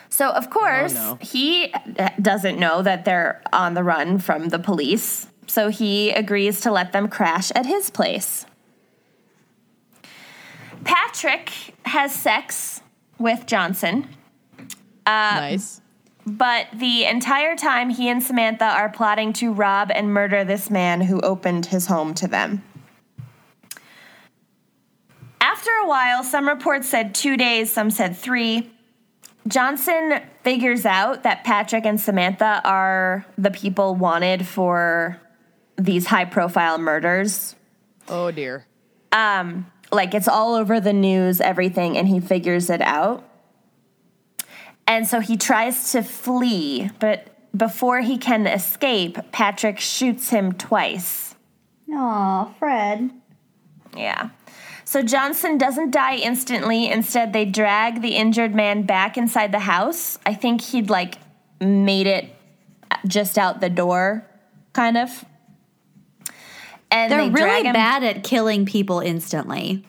So of course no. he doesn't know that they're on the run from the police. So he agrees to let them crash at his place. Patrick has sex with Johnson, nice. but the entire time he and Samantha are plotting to rob and murder this man who opened his home to them. After a while, some reports said two days, some said three. Johnson figures out that Patrick and Samantha are the people wanted for these high profile murders. Oh dear. Um, like it's all over the news, everything, and he figures it out. And so he tries to flee, but before he can escape, Patrick shoots him twice. Aw, Fred. Yeah. So Johnson doesn't die instantly. Instead, they drag the injured man back inside the house. I think he'd like made it just out the door, kind of. And They're they really bad at killing people instantly.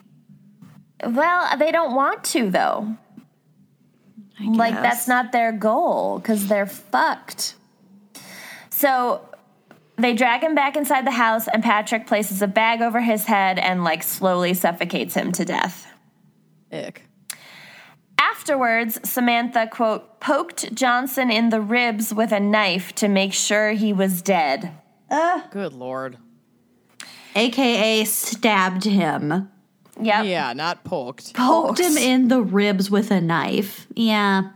Well, they don't want to though. Like that's not their goal because they're fucked. So they drag him back inside the house, and Patrick places a bag over his head and like slowly suffocates him to death. Ick. Afterwards, Samantha, quote, poked Johnson in the ribs with a knife to make sure he was dead. Uh, Good lord. AKA stabbed him. Yep. Yeah, not poked. Poked him in the ribs with a knife. Yeah.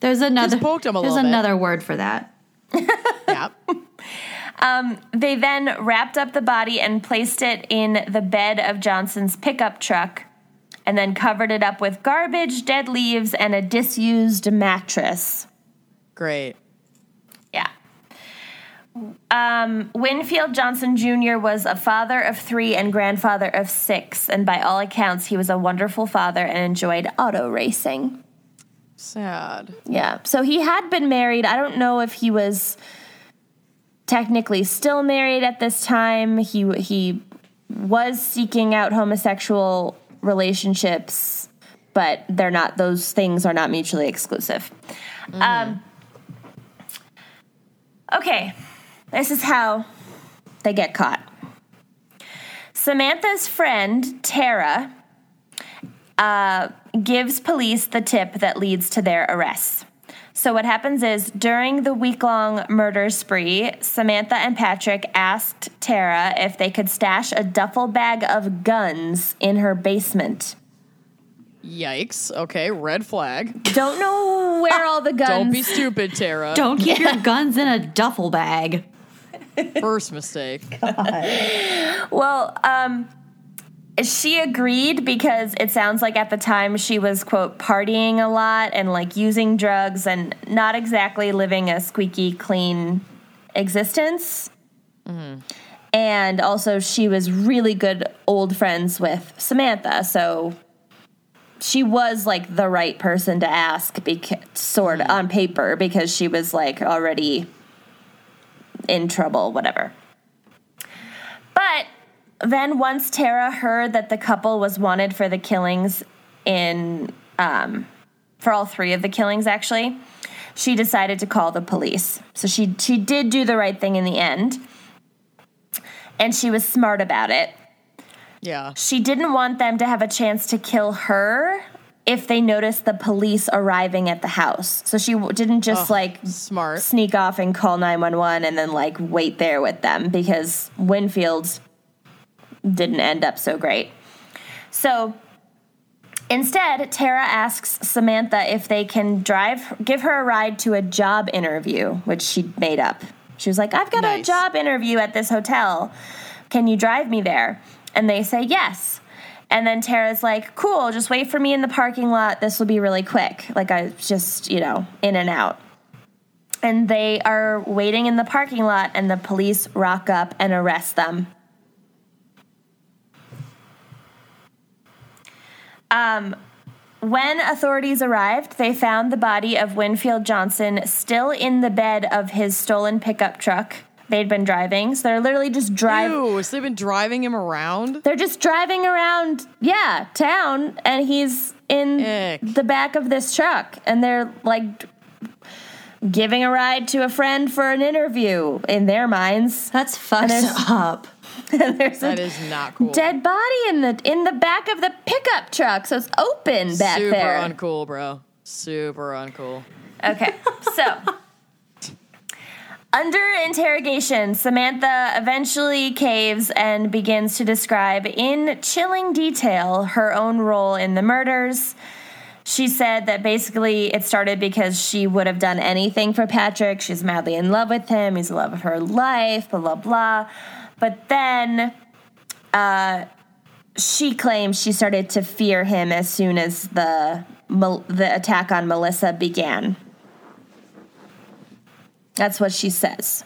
There's another poked him a There's little bit. another word for that. yeah. They then wrapped up the body and placed it in the bed of Johnson's pickup truck and then covered it up with garbage, dead leaves, and a disused mattress. Great. Yeah. Um, Winfield Johnson Jr. was a father of three and grandfather of six, and by all accounts, he was a wonderful father and enjoyed auto racing. Sad. Yeah. So he had been married. I don't know if he was technically still married at this time. He he was seeking out homosexual relationships, but they're not those things are not mutually exclusive. Um Okay. This is how they get caught. Samantha's friend, Tara, uh, gives police the tip that leads to their arrests. So, what happens is during the week long murder spree, Samantha and Patrick asked Tara if they could stash a duffel bag of guns in her basement. Yikes. Okay, red flag. Don't know where all the guns. Don't be stupid, Tara. Don't keep your guns in a duffel bag. First mistake. Well, um, she agreed because it sounds like at the time she was, quote, partying a lot and like using drugs and not exactly living a squeaky clean existence. Mm-hmm. And also, she was really good old friends with Samantha. So she was like the right person to ask, because, sort of on paper, because she was like already in trouble, whatever. But then once Tara heard that the couple was wanted for the killings in um, for all three of the killings actually, she decided to call the police. So she she did do the right thing in the end. And she was smart about it. Yeah. She didn't want them to have a chance to kill her if they noticed the police arriving at the house. So she didn't just like Smart. sneak off and call 911 and then like wait there with them because Winfield's didn't end up so great. So instead, Tara asks Samantha if they can drive, give her a ride to a job interview, which she made up. She was like, I've got a job interview at this hotel. Can you drive me there? And they say yes. And then Tara's like, cool, just wait for me in the parking lot. This will be really quick. Like, I just, you know, in and out. and they are waiting in the parking lot, and the police rock up and arrest them. Um, when authorities arrived, they found the body of Winfield Johnson still in the bed of his stolen pickup truck they'd been driving. So they're literally just driving. Ew, so they've been driving him around? They're just driving around, yeah, town, and he's in Ick. the back of this truck, and they're like giving a ride to a friend for an interview in their minds. That's fucked there's- up. there's That is not cool. dead body in the in the back of the pickup truck, so it's open back Super there. uncool, bro. Super uncool. Okay, so under interrogation, Samantha eventually caves and begins to describe in chilling detail her own role in the murders. She said that basically it started because she would have done anything for Patrick. She's madly in love with him. He's the love of her life, blah, blah, blah. But then uh, she claims she started to fear him as soon as the, the attack on Melissa began. That's what she says.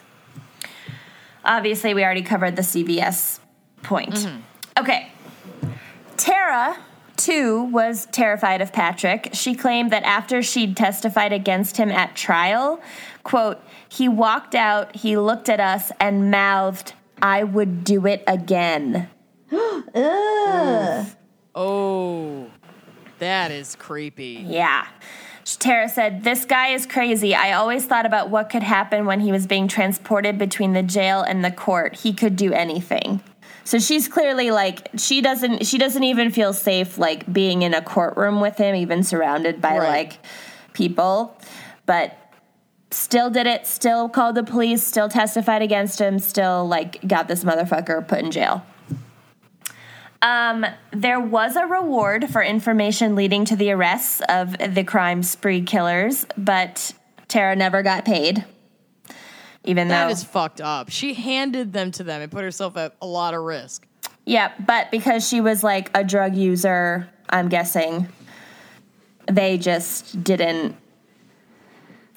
Obviously, we already covered the CVS point. Okay. Tara, too, was terrified of Patrick. She claimed that after she'd testified against him at trial, quote, he walked out, he looked at us, and mouthed, I would do it again. Oh, that is creepy. Yeah. Tara said, This guy is crazy. I always thought about what could happen when he was being transported between the jail and the court. He could do anything. So she's clearly like she doesn't she doesn't even feel safe like being in a courtroom with him, even surrounded by Right. like people. But still did it, still called the police, still testified against him, still like got this motherfucker put in jail. Um, there was a reward for information leading to the arrests of the crime spree killers, but Tara never got paid. Even That though, is fucked up. She handed them to them and put herself at a lot of risk. yeah, but because she was like a drug user, I'm guessing they just didn't.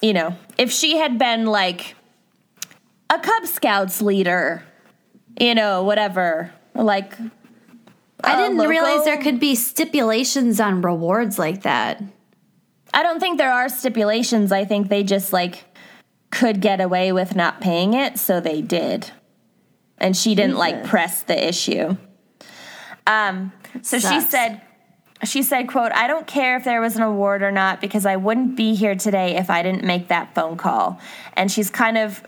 You know, if she had been like a Cub Scouts leader, you know, whatever, like I didn't realize there could be stipulations on rewards like that. I don't think there are stipulations. I think they just like could get away with not paying it, so they did. And she didn't like press the issue. Um so she said she said, quote, I don't care if there was an award or not because I wouldn't be here today if I didn't make that phone call. And she's kind of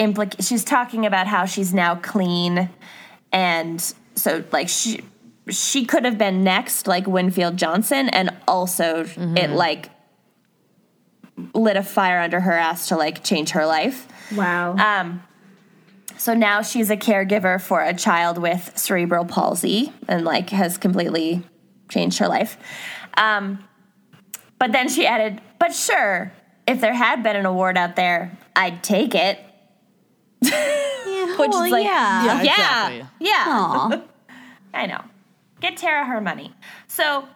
implic she's talking about how she's now clean and so like she she could have been next like Winfield Johnson and also it like lit a fire under her ass to like change her life. Wow. Um so now she's a caregiver for a child with cerebral palsy and like has completely changed her life. Um but then she added, but sure, if there had been an award out there, I'd take it. yeah, which is like- yeah. Yeah, yeah. exactly. Yeah. I know. Get Tara her money. So,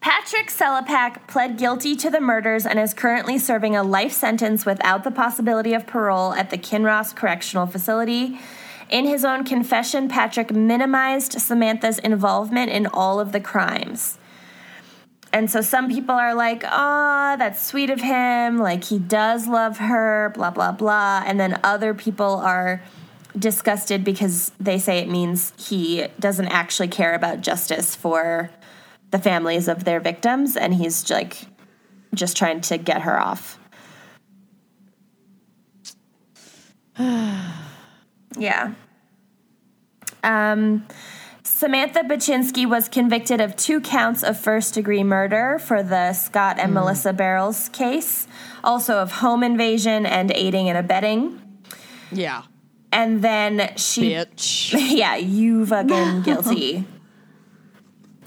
Patrick Selepak pled guilty to the murders and is currently serving a life sentence without the possibility of parole at the Kinross Correctional Facility. In his own confession, Patrick minimized Samantha's involvement in all of the crimes. And so some people are like, oh, that's sweet of him. Like, he does love her, blah, blah, blah. And then other people are disgusted because they say it means he doesn't actually care about justice for the families of their victims. And he's like, just trying to get her off. yeah. Um, Samantha Bachynski was convicted of two counts of first degree murder for the Scott and Melissa Barrels case, also of home invasion and aiding and abetting. Yeah. And then she. Bitch. Yeah, you fucking guilty.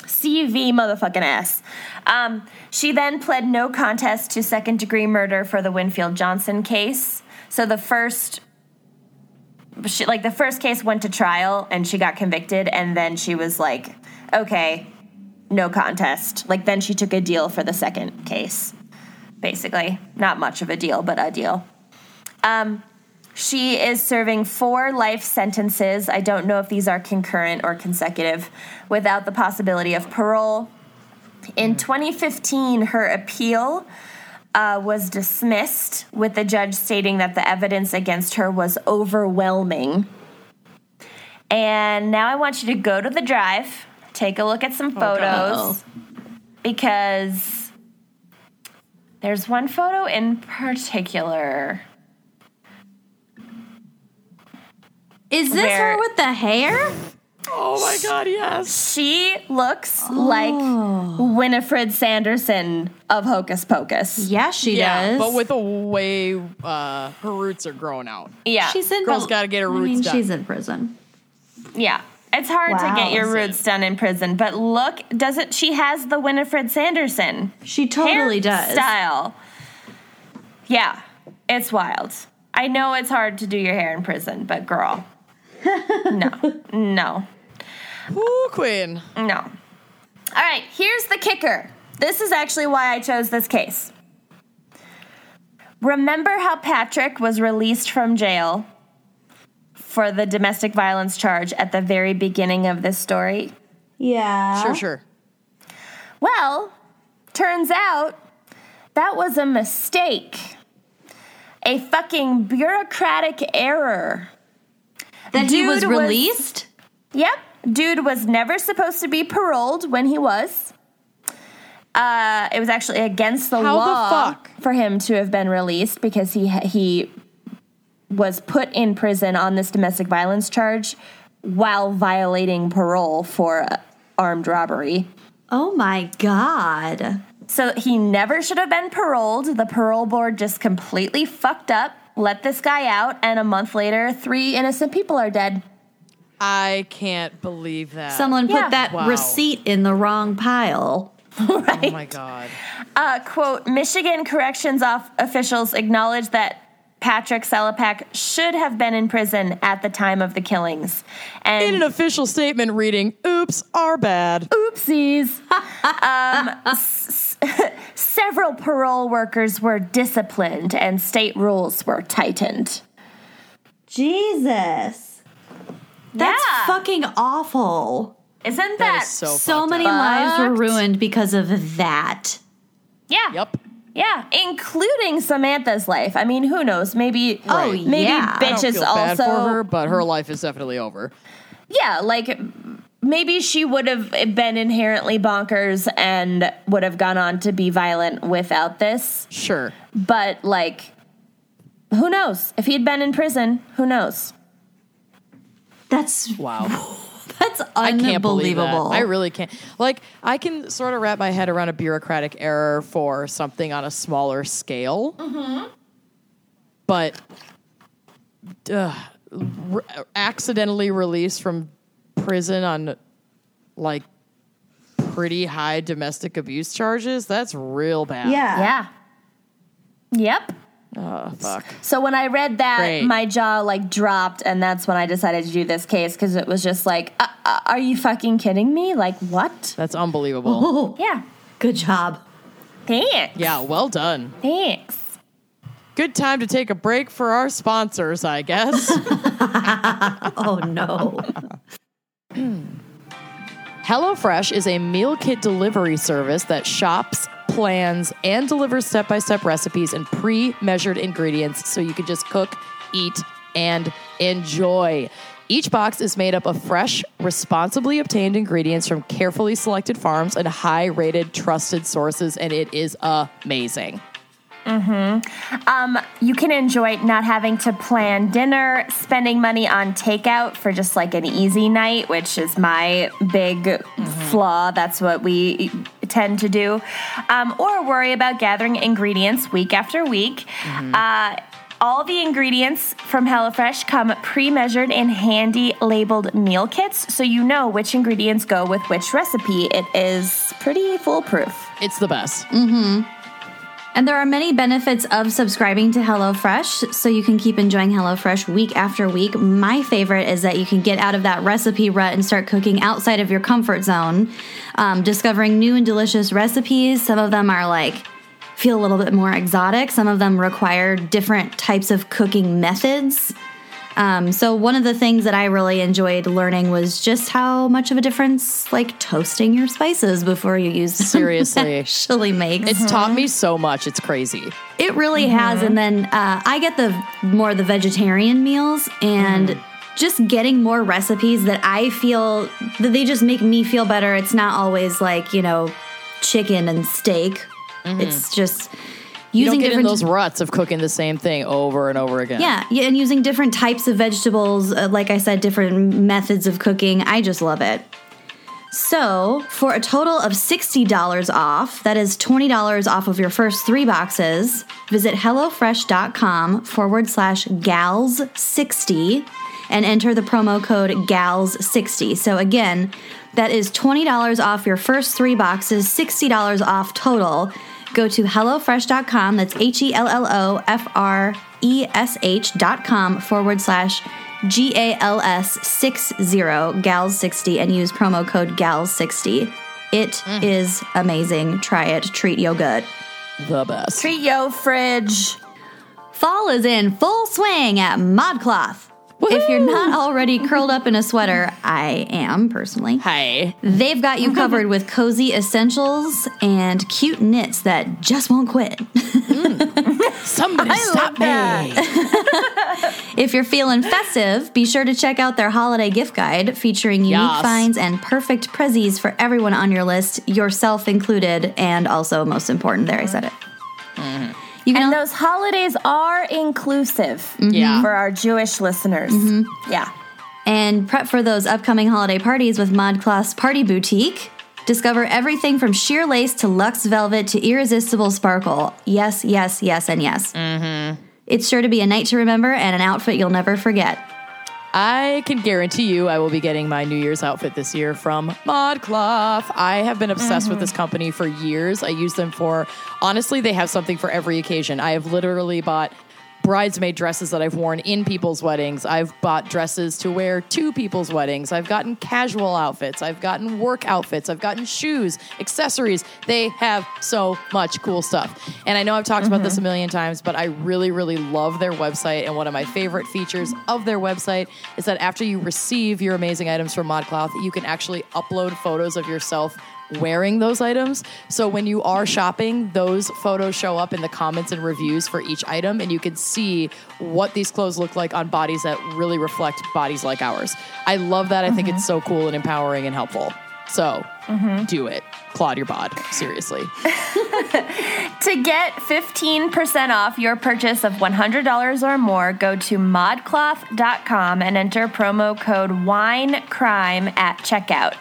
CV motherfucking ass. Um, she then pled no contest to second degree murder for the Winfield Johnson case. So the first, she, like the first case went to trial and she got convicted, and then she was like, okay, no contest. Like then she took a deal for the second case. basically. Not much of a deal, but a deal. Um, she is serving four life sentences. I don't know if these are concurrent or consecutive, without the possibility of parole. In 2015, her appeal uh, was dismissed, with the judge stating that the evidence against her was overwhelming. And now I want you to go to the drive, take a look at some photos, because there's one photo in particular. Is this Where- her with the hair? Oh my god, yes. She looks like Winifred Sanderson of Hocus Pocus. Yeah, she Yeah, does. but with a way uh, her roots are growing out. Yeah. she's in. Prison. Girl's gotta get her I roots mean, done. she's in prison. Yeah. It's hard to get your roots done in prison, but look, does it she has the Winifred Sanderson She totally does. style. Yeah. It's wild. I know it's hard to do your hair in prison, but girl. No. No. Ooh, queen. No. All right, here's the kicker. This is actually why I chose this case. Remember how Patrick was released from jail for the domestic violence charge at the very beginning of this story? Yeah. Sure, sure. Well, turns out that was a mistake. A fucking bureaucratic error. That he was Dude was- released. Yep. Dude was never supposed to be paroled when he was. Uh, it was actually against the How the law fuck? for him to have been released because he he was put in prison on this domestic violence charge while violating parole for uh, armed robbery. Oh my god. So he never should have been paroled. The parole board just completely fucked up, let this guy out, and a month later, three innocent people are dead. I can't believe that. Someone Yeah. put that Wow. receipt in the wrong pile. right? oh my god. Uh, quote Michigan corrections off officials acknowledge that Patrick Selepak should have been in prison at the time of the killings. And In an official statement reading, oops, our bad. oopsies. um, s- several parole workers were disciplined and state rules were tightened. Jesus. That's Yeah. fucking awful. Isn't That that, is so So many up. lives were ruined because of that. Yeah. Yep. Yeah, including Samantha's life. I mean, who knows? Maybe Oh, Right. maybe yeah. I I don't bitches feel bad also for her, but her life is definitely over. Yeah, like maybe she would have been inherently bonkers and would have gone on to be violent without this. Sure. But like who knows? If he'd been in prison, who knows? That's Wow. that's I can't believe that. unbelievable. I really can't. Like, I can sort of wrap my head around a bureaucratic error for something on a smaller scale. But uh, r- accidentally released from prison on like pretty high domestic abuse charges, that's real bad. Yeah. Yeah. Yep. Oh, fuck. So when I read that, Great. my jaw like dropped, and that's when I decided to do this case because it was just like, uh, uh, "Are you fucking kidding me? Like what?" That's unbelievable. Oh, Yeah. good job. Thanks. yeah, well done. Thanks. Good time to take a break for our sponsors, I guess. Oh no. HelloFresh is a meal kit delivery service that shops, plans, and delivers step by step recipes and pre measured ingredients so you can just cook, eat, and enjoy. Each box is made up of fresh, responsibly obtained ingredients from carefully selected farms and high rated, trusted sources, and it is amazing. Um, you can enjoy not having to plan dinner, spending money on takeout for just like an easy night, which is my big flaw. That's what we tend to do. Um, or worry about gathering ingredients week after week. Uh, all the ingredients from HelloFresh come pre measured in handy labeled meal kits, so you know which ingredients go with which recipe. It is pretty foolproof. It's the best. And there are many benefits of subscribing to HelloFresh, so you can keep enjoying HelloFresh week after week. My favorite is that you can get out of that recipe rut and start cooking outside of your comfort zone, um, discovering new and delicious recipes. Some of them are like feel a little bit more exotic. Some of them require different types of cooking methods. Um, so one of the things that I really enjoyed learning was just how much of a difference like toasting your spices before you use them Seriously. actually makes. It's taught me so much. It's crazy. It really has. And then uh, I get the more the vegetarian meals and just getting more recipes that I feel that they just make me feel better. It's not always like, you know, chicken and steak. It's just You using don't get in those ruts of cooking the same thing over and over again. yeah, yeah, and using different types of vegetables, uh, like I said, different methods of cooking. I just love it. So, for a total of $60 off, that is $20 off of your first three boxes, visit HelloFresh.com forward slash gals60 and enter the promo code gals60. So, again, that is $20 off your first three boxes, $60 off total. Go to HelloFresh.com, that's H E L L O F R E S H.com forward slash G A L S 60 GALS60 and use promo code GALS60. It mm. is amazing. Try it. Treat yo good. The best. Treat yo fridge. Fall is in full swing at ModCloth. If you're not already curled up in a sweater, I am personally. Hi. They've got you covered with cozy essentials and cute knits that just won't quit. Mm. Somebody stop me. If you're feeling festive, be sure to check out their holiday gift guide featuring unique Yes. finds and perfect prezzies for everyone on your list, yourself included, and also most important, there I said it. Mm-hmm. You can And al- those holidays are inclusive Yeah. for our Jewish listeners. Yeah. and prep for those upcoming holiday parties with ModCloth's Party Boutique. Discover everything from sheer lace to luxe velvet to irresistible sparkle. Yes, yes, yes, and yes. Mm-hmm. It's sure to be a night to remember and an outfit you'll never forget. I can guarantee you I will be getting my New Year's outfit this year from ModCloth. I have been obsessed with this mm-hmm. company for years. I use them for, honestly, they have something for every occasion. I have literally bought bridesmaid dresses that I've worn in people's weddings. I've bought dresses to wear to people's weddings. I've gotten casual outfits. I've gotten work outfits. I've gotten shoes, accessories. They have so much cool stuff. And I know I've talked about this a mm-hmm. million times, but I really, really love their website. And one of my favorite features of their website is that after you receive your amazing items from ModCloth, you can actually upload photos of yourself wearing those items. So when you are shopping, those photos show up in the comments and reviews for each item, and you can see what these clothes look like on bodies that really reflect bodies like ours. I love that. I think it's mm-hmm. so cool and empowering and helpful. So Mm-hmm. do it. Claude your bod. Seriously. To get 15% off your purchase of $100 or more, go to modcloth.com and enter promo code WINECRIME at checkout.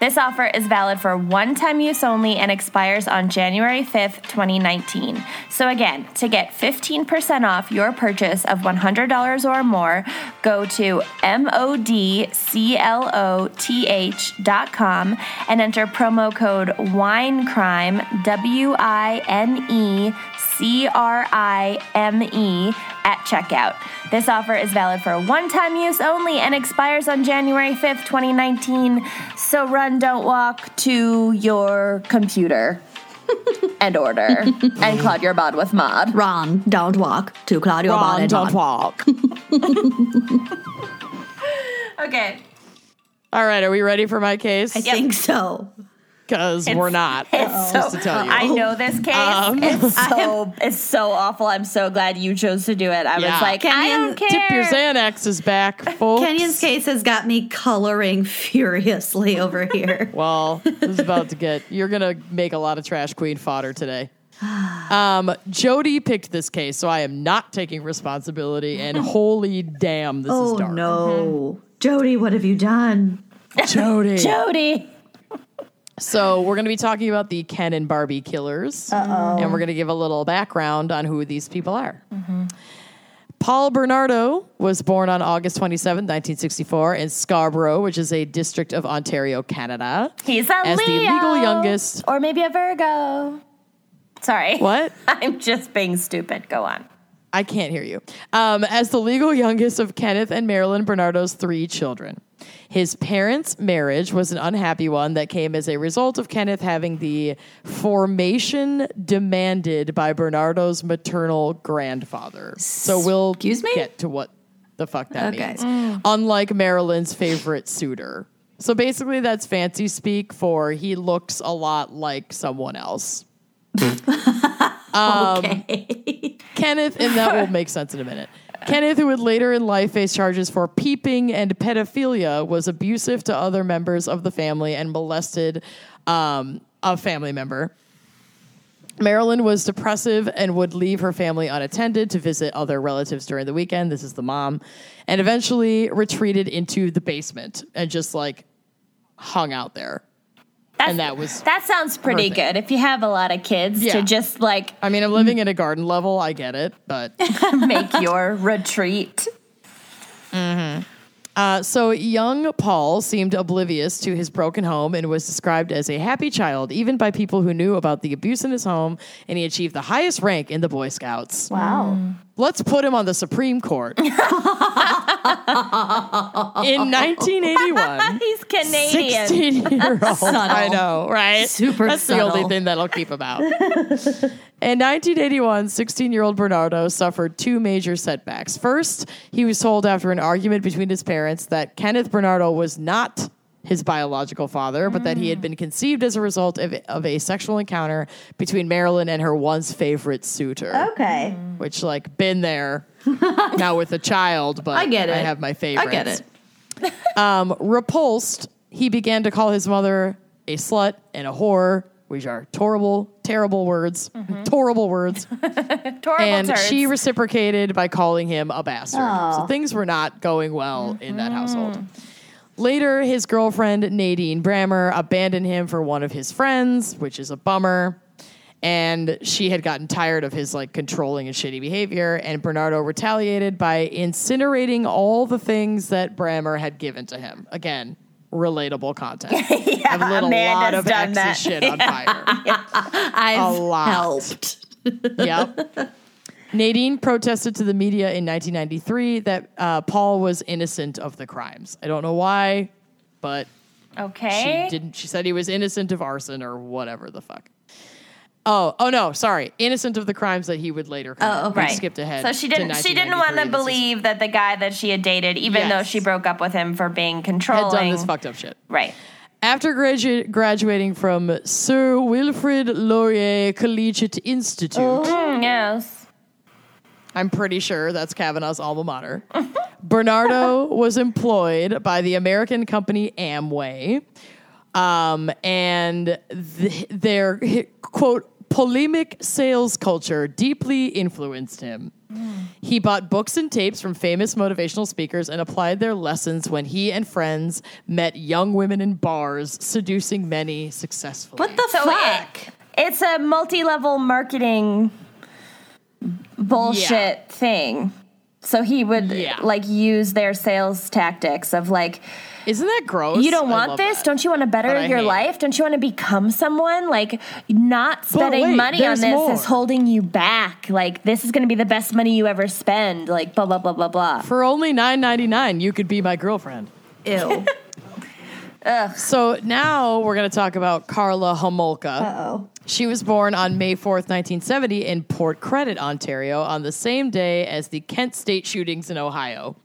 This offer is valid for one time use only and expires on January 5th, 2019. So, again, to get 15% off your purchase of $100 or more, go to modcloth.com and enter promo code WINECRIME, W I N E C R I M E, at checkout. This offer is valid for one time use only and expires on January 5th, 2019. So run, don't walk to your computer and order and cloud your bod with mod. Ron, don't walk to Claudio Ron, Bade don't Don. walk. Okay. All right, are we ready for my case? I think so. Because we're not. It's Just so, to tell you. I know this case. Um, it's so it's so awful. I'm so glad you chose to do it. I Yeah. was like, I don't care. Tip your Xanax is back, folks. Kenyon's case has got me coloring furiously over here. Well, this is about to get. You're gonna make a lot of trash queen fodder today. Um, Jody picked this case, so I am not taking responsibility. And holy damn, this oh is dark. no. Jody, what have you done? Jody. Jody. So we're gonna be talking about the Ken and Barbie killers, and we're gonna give a little background on who these people are. Mm-hmm. Paul Bernardo was born on August 27, 1964, in Scarborough, which is a district of Ontario, Canada. He's a As the Leo. legal youngest. Or maybe a Virgo. Sorry. What? I'm just being stupid. Go on. I can't hear you. Um, as the legal youngest of Kenneth and Marilyn Bernardo's three children. His parents' marriage was an unhappy one that came as a result of Kenneth having the formation demanded by Bernardo's maternal grandfather. So we'll Excuse me? get to what the fuck that Okay. means. Unlike Marilyn's favorite suitor. So basically, that's fancy speak for he looks a lot like someone else. okay. Kenneth, and that will make sense in a minute. Kenneth, who would later in life face charges for peeping and pedophilia, was abusive to other members of the family and molested um, a family member. Marilyn was depressive and would leave her family unattended to visit other relatives during the weekend. This is the mom. And eventually retreated into the basement and just like hung out there. That's- And that was That sounds pretty her good. If you have a lot of kids Yeah. to just like I mean, I'm living in a garden level. I get it. But make your retreat. Uh, so young Paul seemed oblivious to his broken home and was described as a happy child, even by people who knew about the abuse in his home, and he achieved the highest rank in the Boy Scouts. Wow. Let's put him on the Supreme Court. in 1981, He's Canadian. 16 year old. I know, right? Super That's the only thing that'll keep him out. In 1981, 16 year old Bernardo suffered two major setbacks. First, he was told after an argument between his parents that Kenneth Bernardo was not his biological father, but that he had mm. been conceived as a result of, of a sexual encounter between Marilyn and her once favorite suitor. Okay. Mm. Which, like, been there now with a child, but I get it. I have my favorites. I get it. Um, repulsed, he began to call his mother a slut and a whore, which are horrible, terrible words, mm-hmm. horrible words. Horrible and turds. she reciprocated by calling him a bastard. So oh. things were not going well in that mm-hmm. household. Later, his girlfriend Nadine Brammer abandoned him for one of his friends, which is a bummer. And she had gotten tired of his like controlling and shitty behavior. And Bernardo retaliated by incinerating all the things that Brammer had given to him. Again, relatable content. I've lit a lot of done ex's that. shit on fire. I've A lot. helped. yep. Nadine protested to the media in 1993 that uh, Paul was innocent of the crimes. I don't know why, but Okay. she didn't. She said he was innocent of arson or whatever the fuck. Oh, oh no, sorry, innocent of the crimes that he would later commit. Oh, We Right. skipped ahead. So she didn't. She didn't want to 1993. This is- believe that the guy that she had dated, even though she broke up with him for being controlling, had done this fucked up shit. Right. After gradu- graduating from Sir Wilfrid Laurier Collegiate Institute, Mm, yes. I'm pretty sure that's Kavanaugh's alma mater. Bernardo was employed by the American company Amway, um, and th- their quote polemic sales culture deeply influenced him. He bought books and tapes from famous motivational speakers and applied their lessons when he and friends met young women in bars, seducing many successfully. What the So fuck? it, it's a multi-level marketing bullshit Yeah. thing. So he would Yeah. like use their sales tactics of like, Isn't that gross? you don't want this? that. Don't you want to better your hate it. life? Don't you want to become someone? Like not spending wait, money on this more. is holding you back. Like this is going to be the best money you ever spend. Like blah blah blah blah blah. For only nine ninety nine, you could be my girlfriend. Ew. So now we're going to talk about Karla Homolka. Oh. She was born on May 4th, 1970, in Port Credit, Ontario, on the same day as the Kent State shootings in Ohio.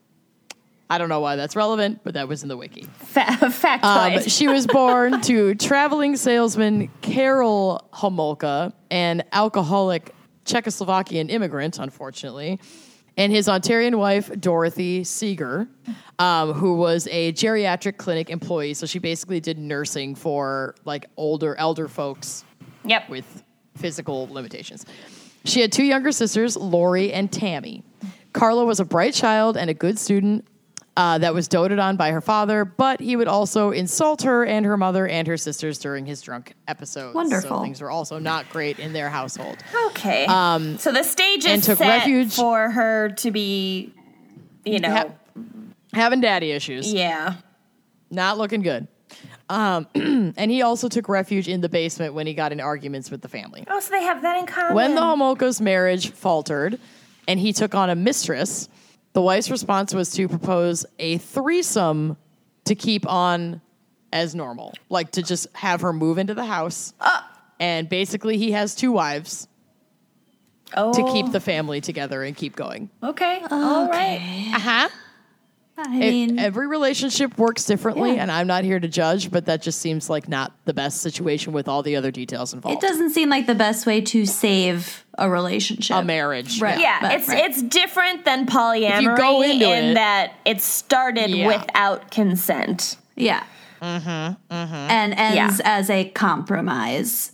I don't know why that's relevant, but that was in the wiki. Fa- factoid. Um, she was born to traveling salesman Carol Homolka, an alcoholic Czechoslovakian immigrant, unfortunately, and his Ontarian wife, Dorothy Seeger, um, who was a geriatric clinic employee. So she basically did nursing for like older, elder folks yep. with physical limitations. She had two younger sisters, Lori and Tammy. Karla was a bright child and a good student uh, that was doted on by her father, but he would also insult her and her mother and her sisters during his drunk episodes. Wonderful. So things were also not great in their household. Okay. Um, so the stage and is took set refuge- for her to be, you know, Ha- having daddy issues. yeah. Not looking good. Um, and he also took refuge in the basement when he got in arguments with the family. Oh, so they have that in common. When the Homolka's marriage faltered and he took on a mistress, the wife's response was to propose a threesome to keep on as normal, like to just have her move into the house. and basically, he has two wives Oh, to keep the family together and keep going. Okay. All right. Uh huh. I It- mean, every relationship works differently, Yeah. and I'm not here to judge, but that just seems like not the best situation with all the other details involved. it doesn't seem like the best way to save a relationship. a marriage, Right. Yeah, But- it's right. it's different than polyamory go into in it- that it started Yeah. without consent. Yeah. Mm-hmm, And ends as a compromise.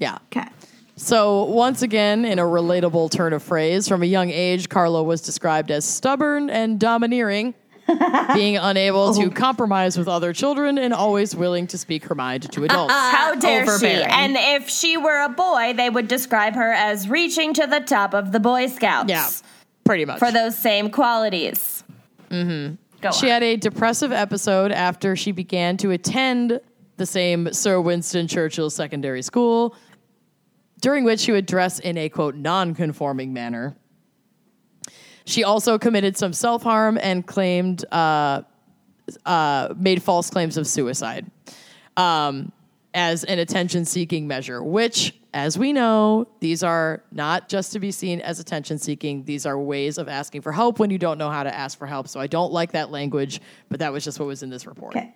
Yeah. Okay. So, once again, in a relatable turn of phrase, from a young age, Carlo was described as stubborn and domineering, being unable to compromise with other children and always willing to speak her mind to adults. How dare she? And if she were a boy, they would describe her as reaching to the top of the Boy Scouts. yeah, pretty much. For those same qualities. Mm-hmm. Go She on. had a depressive episode after she began to attend the same Sir Winston Churchill Secondary School, during which she would dress in a quote non-conforming manner. She also committed some self-harm and claimed uh, uh, made false claims of suicide um, as an attention-seeking measure, which. As we know, these are not just to be seen as attention seeking. These are ways of asking for help when you don't know how to ask for help. So I don't like that language, but that was just what was in this report. Okay.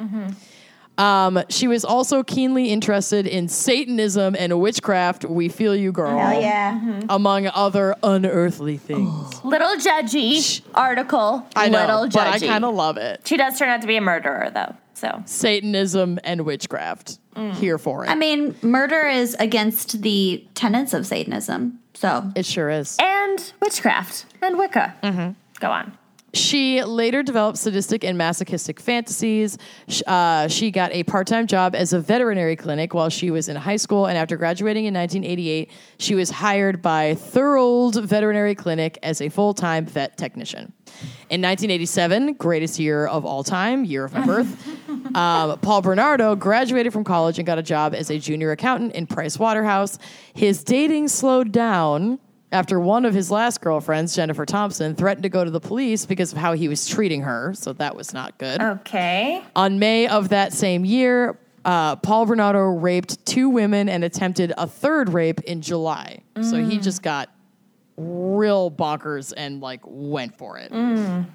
Um, she was also keenly interested in Satanism and witchcraft. We feel you, girl. Hell yeah. Among other unearthly things. Little judgy article. I know, Little but I kind of love it. She does turn out to be a murderer, though. So Satanism and witchcraft. Here for it. I mean, murder is against the tenets of Satanism. So it sure is. and witchcraft and Wicca. Mm-hmm. Go on. She later developed sadistic and masochistic fantasies. Uh, she got a part time job as a veterinary clinic while she was in high school. And after graduating in 1988, she was hired by Thorold Veterinary Clinic as a full time vet technician. In 1987, greatest year of all time, year of my birth, um, Paul Bernardo graduated from college and got a job as a junior accountant in Price Waterhouse. His dating slowed down after one of his last girlfriends, Jennifer Thompson, threatened to go to the police because of how he was treating her. So that was not good. Okay. On May of that same year, uh, Paul Bernardo raped two women and attempted a third rape in July. So he mm. just got real bonkers and like went for it. Mm.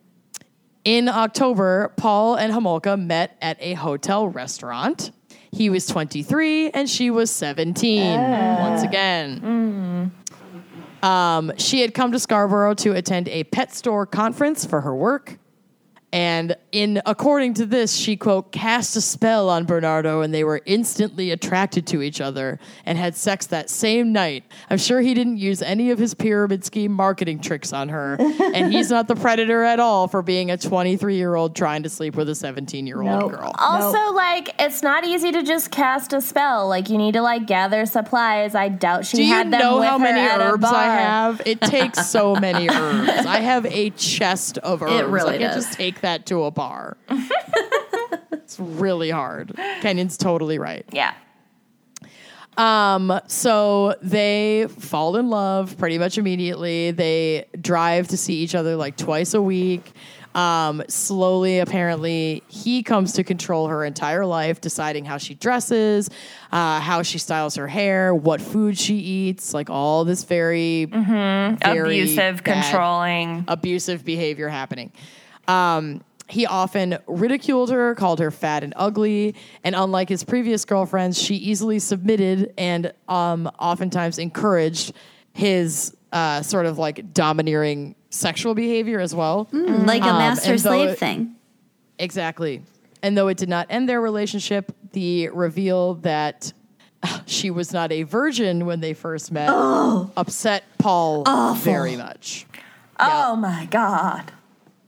In October, Paul and Homolka met at a hotel restaurant. He was 23 and she was 17. Ah. Once again. Mm. Um, she had come to Scarborough to attend a pet store conference for her work. And in according to this, she quote cast a spell on Bernardo and they were instantly attracted to each other and had sex that same night. I'm sure he didn't use any of his pyramid scheme marketing tricks on her. and he's not the predator at all for being a 23 year old trying to sleep with a 17 year old Nope. girl. Also, like, it's not easy to just cast a spell. Like, you need to like gather supplies. I doubt she Do you had them know with how many herbs I have? It takes so many herbs. I have a chest of herbs. It really I can't does. just take that to a bar. it's really hard. Kenyon's totally right. Yeah. Um, so they fall in love pretty much immediately. They drive to see each other like twice a week. Um, slowly, apparently, he comes to control her entire life, deciding how she dresses, uh, how she styles her hair, what food she eats, like all this very, very Abusive, controlling. abusive behavior happening. Um, he often ridiculed her, called her fat and ugly, and unlike his previous girlfriends, she easily submitted and um, oftentimes encouraged his uh, sort of like domineering sexual behavior as well. like a Um, master slave it- thing. Exactly. And though it did not end their relationship, the reveal that she was not a virgin when they first met upset Paul very much. Oh my God.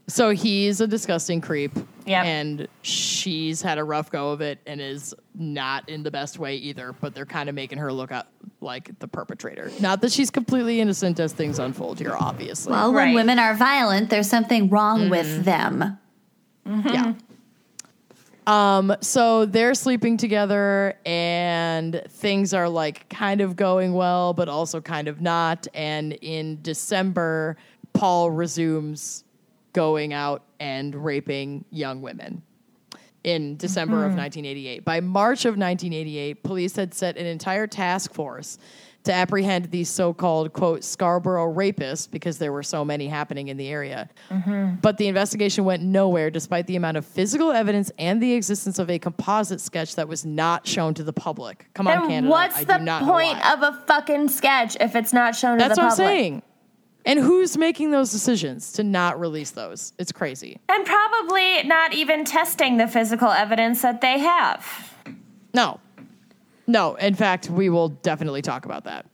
So he's a disgusting creep. Yep. And she's had a rough go of it and is not in the best way either, but they're kind of making her look up like the perpetrator. Not that she's completely innocent as things unfold here, obviously. Well, when Right. women are violent, there's something wrong Mm-hmm. with them. Yeah. Um, so they're sleeping together and things are like kind of going well, but also kind of not. And in December, Paul resumes going out and raping young women. in December of hmm. 1988. By March of 1988, police had set an entire task force to apprehend these so-called quote Scarborough rapists because there were so many happening in the area. Mm-hmm. But the investigation went nowhere despite the amount of physical evidence and the existence of a composite sketch that was not shown to the public. Come on, Then Canada. what's I the do not know point of a fucking sketch if it's not shown That's to the public? That's what? I'm saying. And who's making those decisions to not release those? It's crazy. And probably not even testing the physical evidence that they have. No. No, in fact, we will definitely talk about that.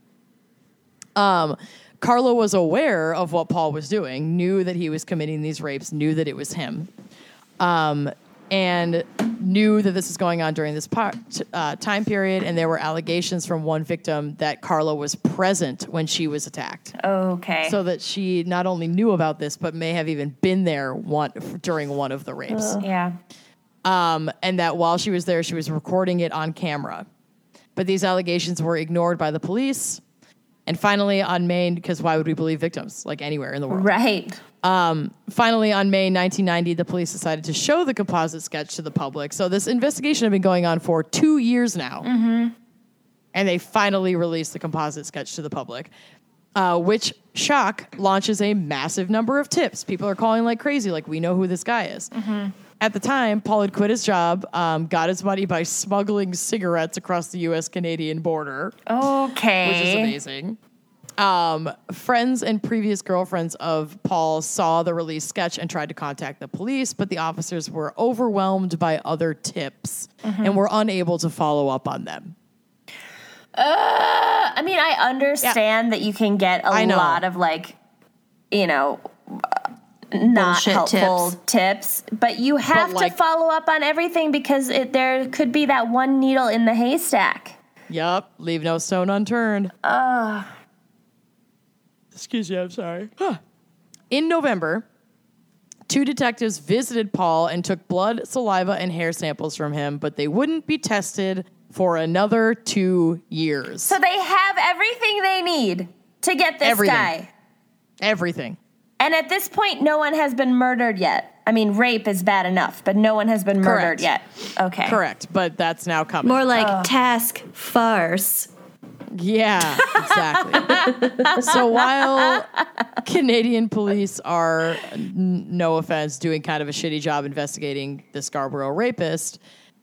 Um, Karla was aware of what Paul was doing, knew that he was committing these rapes, knew that it was him, um, and knew that this was going on during this par- uh, time period. And there were allegations from one victim that Karla was present when she was attacked. Okay. So that she not only knew about this, but may have even been there one, during one of the rapes yeah. um, and that while she was there, she was recording it on camera. But these allegations were ignored by the police. And finally, on May, because why would we believe victims like anywhere in the world? Right. Um, finally, on May 1990, the police decided to show the composite sketch to the public. So this investigation had been going on for two years now. Mm-hmm. And they finally released the composite sketch to the public, uh, which shock launches a massive number of tips. People are calling like crazy, like, we know who this guy is. Mm-hmm. At the time, Paul had quit his job, um, got his money by smuggling cigarettes across the US Canadian border Okay. which is amazing. Um, friends and previous girlfriends of Paul saw the release sketch and tried to contact the police, but the officers were overwhelmed by other tips Mm-hmm. and were unable to follow up on them. I mean, I understand that you can get a lot of like, you know, not helpful tips. tips. but you have like- to follow up on everything because it, there could be that one needle in the haystack. Yep, leave no stone unturned. Excuse me, I'm sorry. In November, two detectives visited Paul and took blood, saliva, and hair samples from him, but they wouldn't be tested for another two years. So they have everything they need to get this Everything. guy. Everything. And at this point, no one has been murdered yet. I mean, rape is bad enough, but no one has been murdered Correct. yet. Okay. Correct, but that's now coming. More like oh. task farce. Yeah, exactly. so while Canadian police are, n- no offense, doing kind of a shitty job investigating the Scarborough rapist,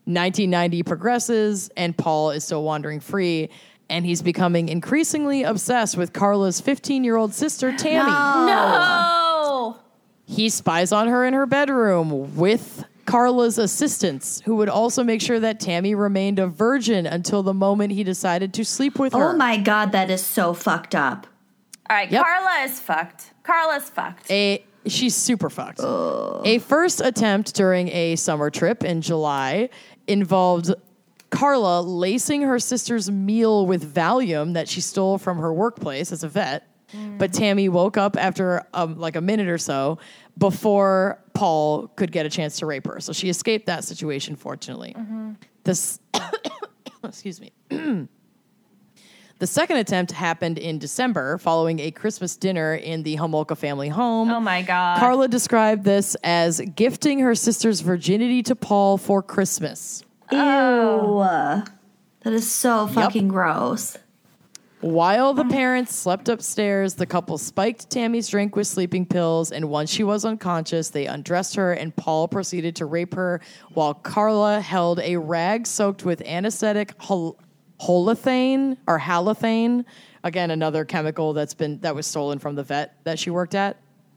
1990 progresses and Paul is still wandering free. And he's becoming increasingly obsessed with Karla's 15 year old sister, Tammy. No. He spies on her in her bedroom with Karla's assistants, who would also make sure that Tammy remained a virgin until the moment he decided to sleep with her. Oh my god, that is so fucked up. All right, Yep. Karla is fucked. Karla's fucked. A she's super fucked. A first attempt during a summer trip in July involved Karla lacing her sister's meal with Valium that she stole from her workplace as a vet. But Tammy woke up after um, like a minute or so before Paul could get a chance to rape her. So she escaped that situation, fortunately. This, excuse me. The second attempt happened in December following a Christmas dinner in the Homolka family home. Oh my God. Karla described this as gifting her sister's virginity to Paul for Christmas. Ew. Oh. That is so fucking gross. While the parents slept upstairs, the couple spiked Tammy's drink with sleeping pills, and once she was unconscious, they undressed her, and Paul proceeded to rape her while Karla held a rag soaked with anesthetic hol- holothane or halothane, again another chemical that's been that was stolen from the vet that she worked at,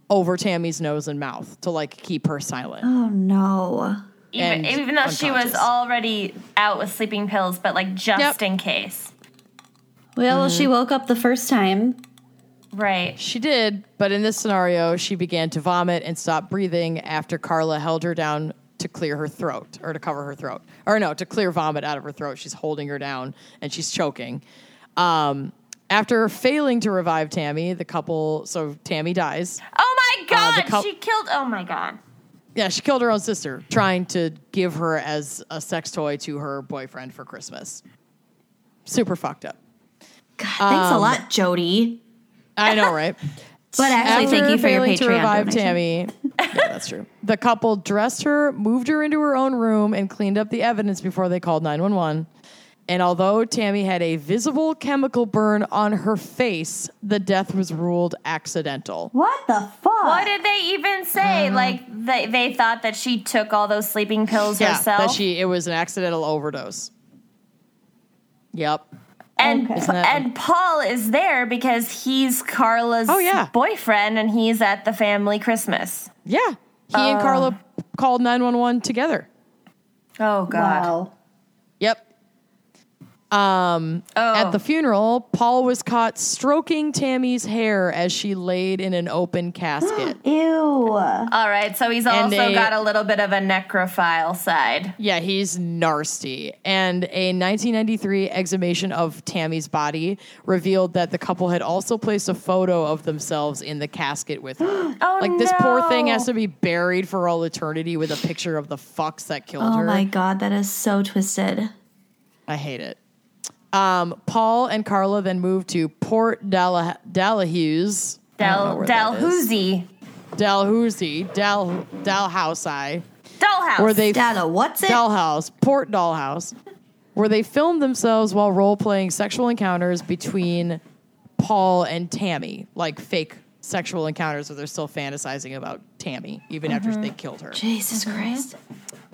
over Tammy's nose and mouth to like keep her silent. Oh no. Even, and even though she was already out with sleeping pills, but like just Yep. in case. Well, well, she woke up the first time. Right. She did, but in this scenario, she began to vomit and stop breathing after Karla held her down to clear her throat or to cover her throat. Or no, to clear vomit out of her throat. She's holding her down and she's choking. Um, after failing to revive Tammy, the couple, so Tammy dies. Oh my Uh, God. cou- she killed. Oh my God. Yeah, she killed her own sister, trying to give her as a sex toy to her boyfriend for Christmas. Super fucked up. God, thanks a um, lot, Jody. I know, right? But actually, thank you for your failing Patreon to revive donation. Tammy, Yeah, that's true. The couple dressed her, moved her into her own room, and cleaned up the evidence before they called 911. And although Tammy had a visible chemical burn on her face, the death was ruled accidental. What the fuck? What did they even say? Mm-hmm. Like they, they thought that she took all those sleeping pills Yeah, herself. that she it was an accidental overdose. Yep. and Okay. And Paul is there because he's Karla's Oh, yeah. boyfriend and he's at the family Christmas. Yeah. He and Karla called 911 together. Oh god. Wow. Yep. Um, Oh. At the funeral, Paul was caught stroking Tammy's hair as she laid in an open casket. Ew. All right, so he's And also a- got a little bit of a necrophile side. Yeah, he's nasty. And a 1993 exhumation of Tammy's body revealed that the couple had also placed a photo of themselves in the casket with her. Oh like this poor thing has to be buried for all eternity with a picture of the fucks that killed Oh her. Oh my god, that is so twisted. I hate it. Um, Paul and Karla then moved to Port Dalla- Dalhousie. I don't know Dal where that is. Dalhousie. Dalhousie, Dal Dalhousie, Dollhouse. where they Data, what's it? Dollhouse, Port Dollhouse, where they filmed themselves while role playing sexual encounters between Paul and Tammy, like fake sexual encounters where they're still fantasizing about Tammy even after mm-hmm. they killed her. Jesus mm-hmm. Christ.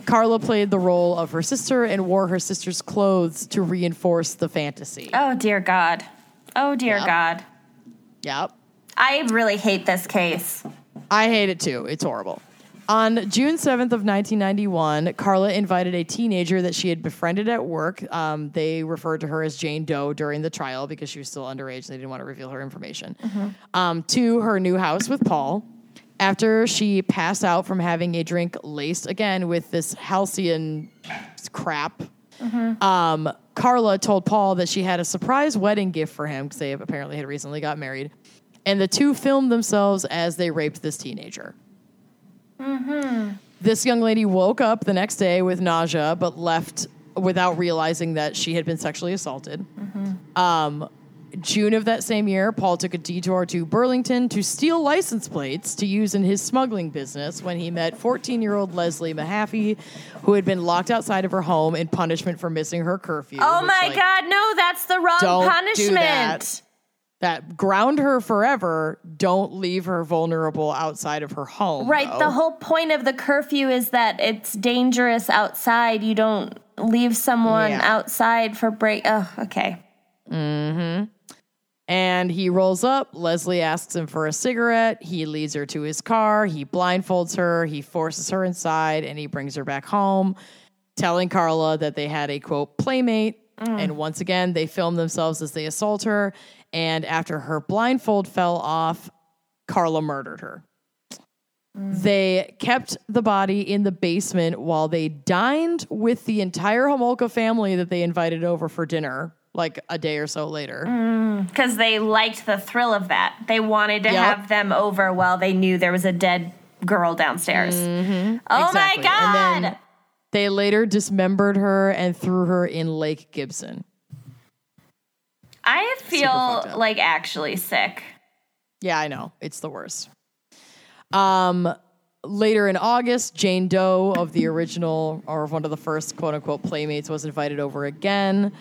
Karla played the role of her sister and wore her sister's clothes to reinforce the fantasy. Oh dear God. Oh dear Yep. God. Yep. I really hate this case. I hate it too. It's horrible. On June 7th of 1991, Karla invited a teenager that she had befriended at work. Um, they referred to her as Jane Doe during the trial because she was still underage and they didn't want to reveal her information. Um, to her new house with Paul. After she passed out from having a drink laced again with this Halcion crap, um, Karla told Paul that she had a surprise wedding gift for him because they apparently had recently got married. And the two filmed themselves as they raped this teenager. This young lady woke up the next day with nausea, but left without realizing that she had been sexually assaulted. Um, June of that same year, Paul took a detour to Burlington to steal license plates to use in his smuggling business when he met 14 year old Leslie Mahaffy, who had been locked outside of her home in punishment for missing her curfew. Oh which, my like, God, no, that's the wrong punishment. That. Ground her forever. Don't leave her vulnerable outside of her home. Right. though. The whole point of the curfew is that it's dangerous outside. You don't leave someone Yeah. outside for break. Oh, okay. mm-hmm And he rolls up. Leslie asks him for a cigarette. He leads her to his car. He blindfolds her. He forces her inside and he brings her back home, telling Karla that they had a quote, playmate. And once again, they film themselves as they assault her. And after her blindfold fell off, Karla murdered her. They kept the body in the basement while they dined with the entire Homolka family that they invited over for dinner, like a day or so later. Mm, because they liked the thrill of that. They wanted to Yep. have them over while they knew there was a dead girl downstairs. Mm-hmm. Oh Exactly. my God. And then they later dismembered her and threw her in Lake Gibson. I feel like actually sick. Yeah, I know. It's the worst. Um, later in August, Jane Doe of the original or one of the first quote unquote playmates was invited over again.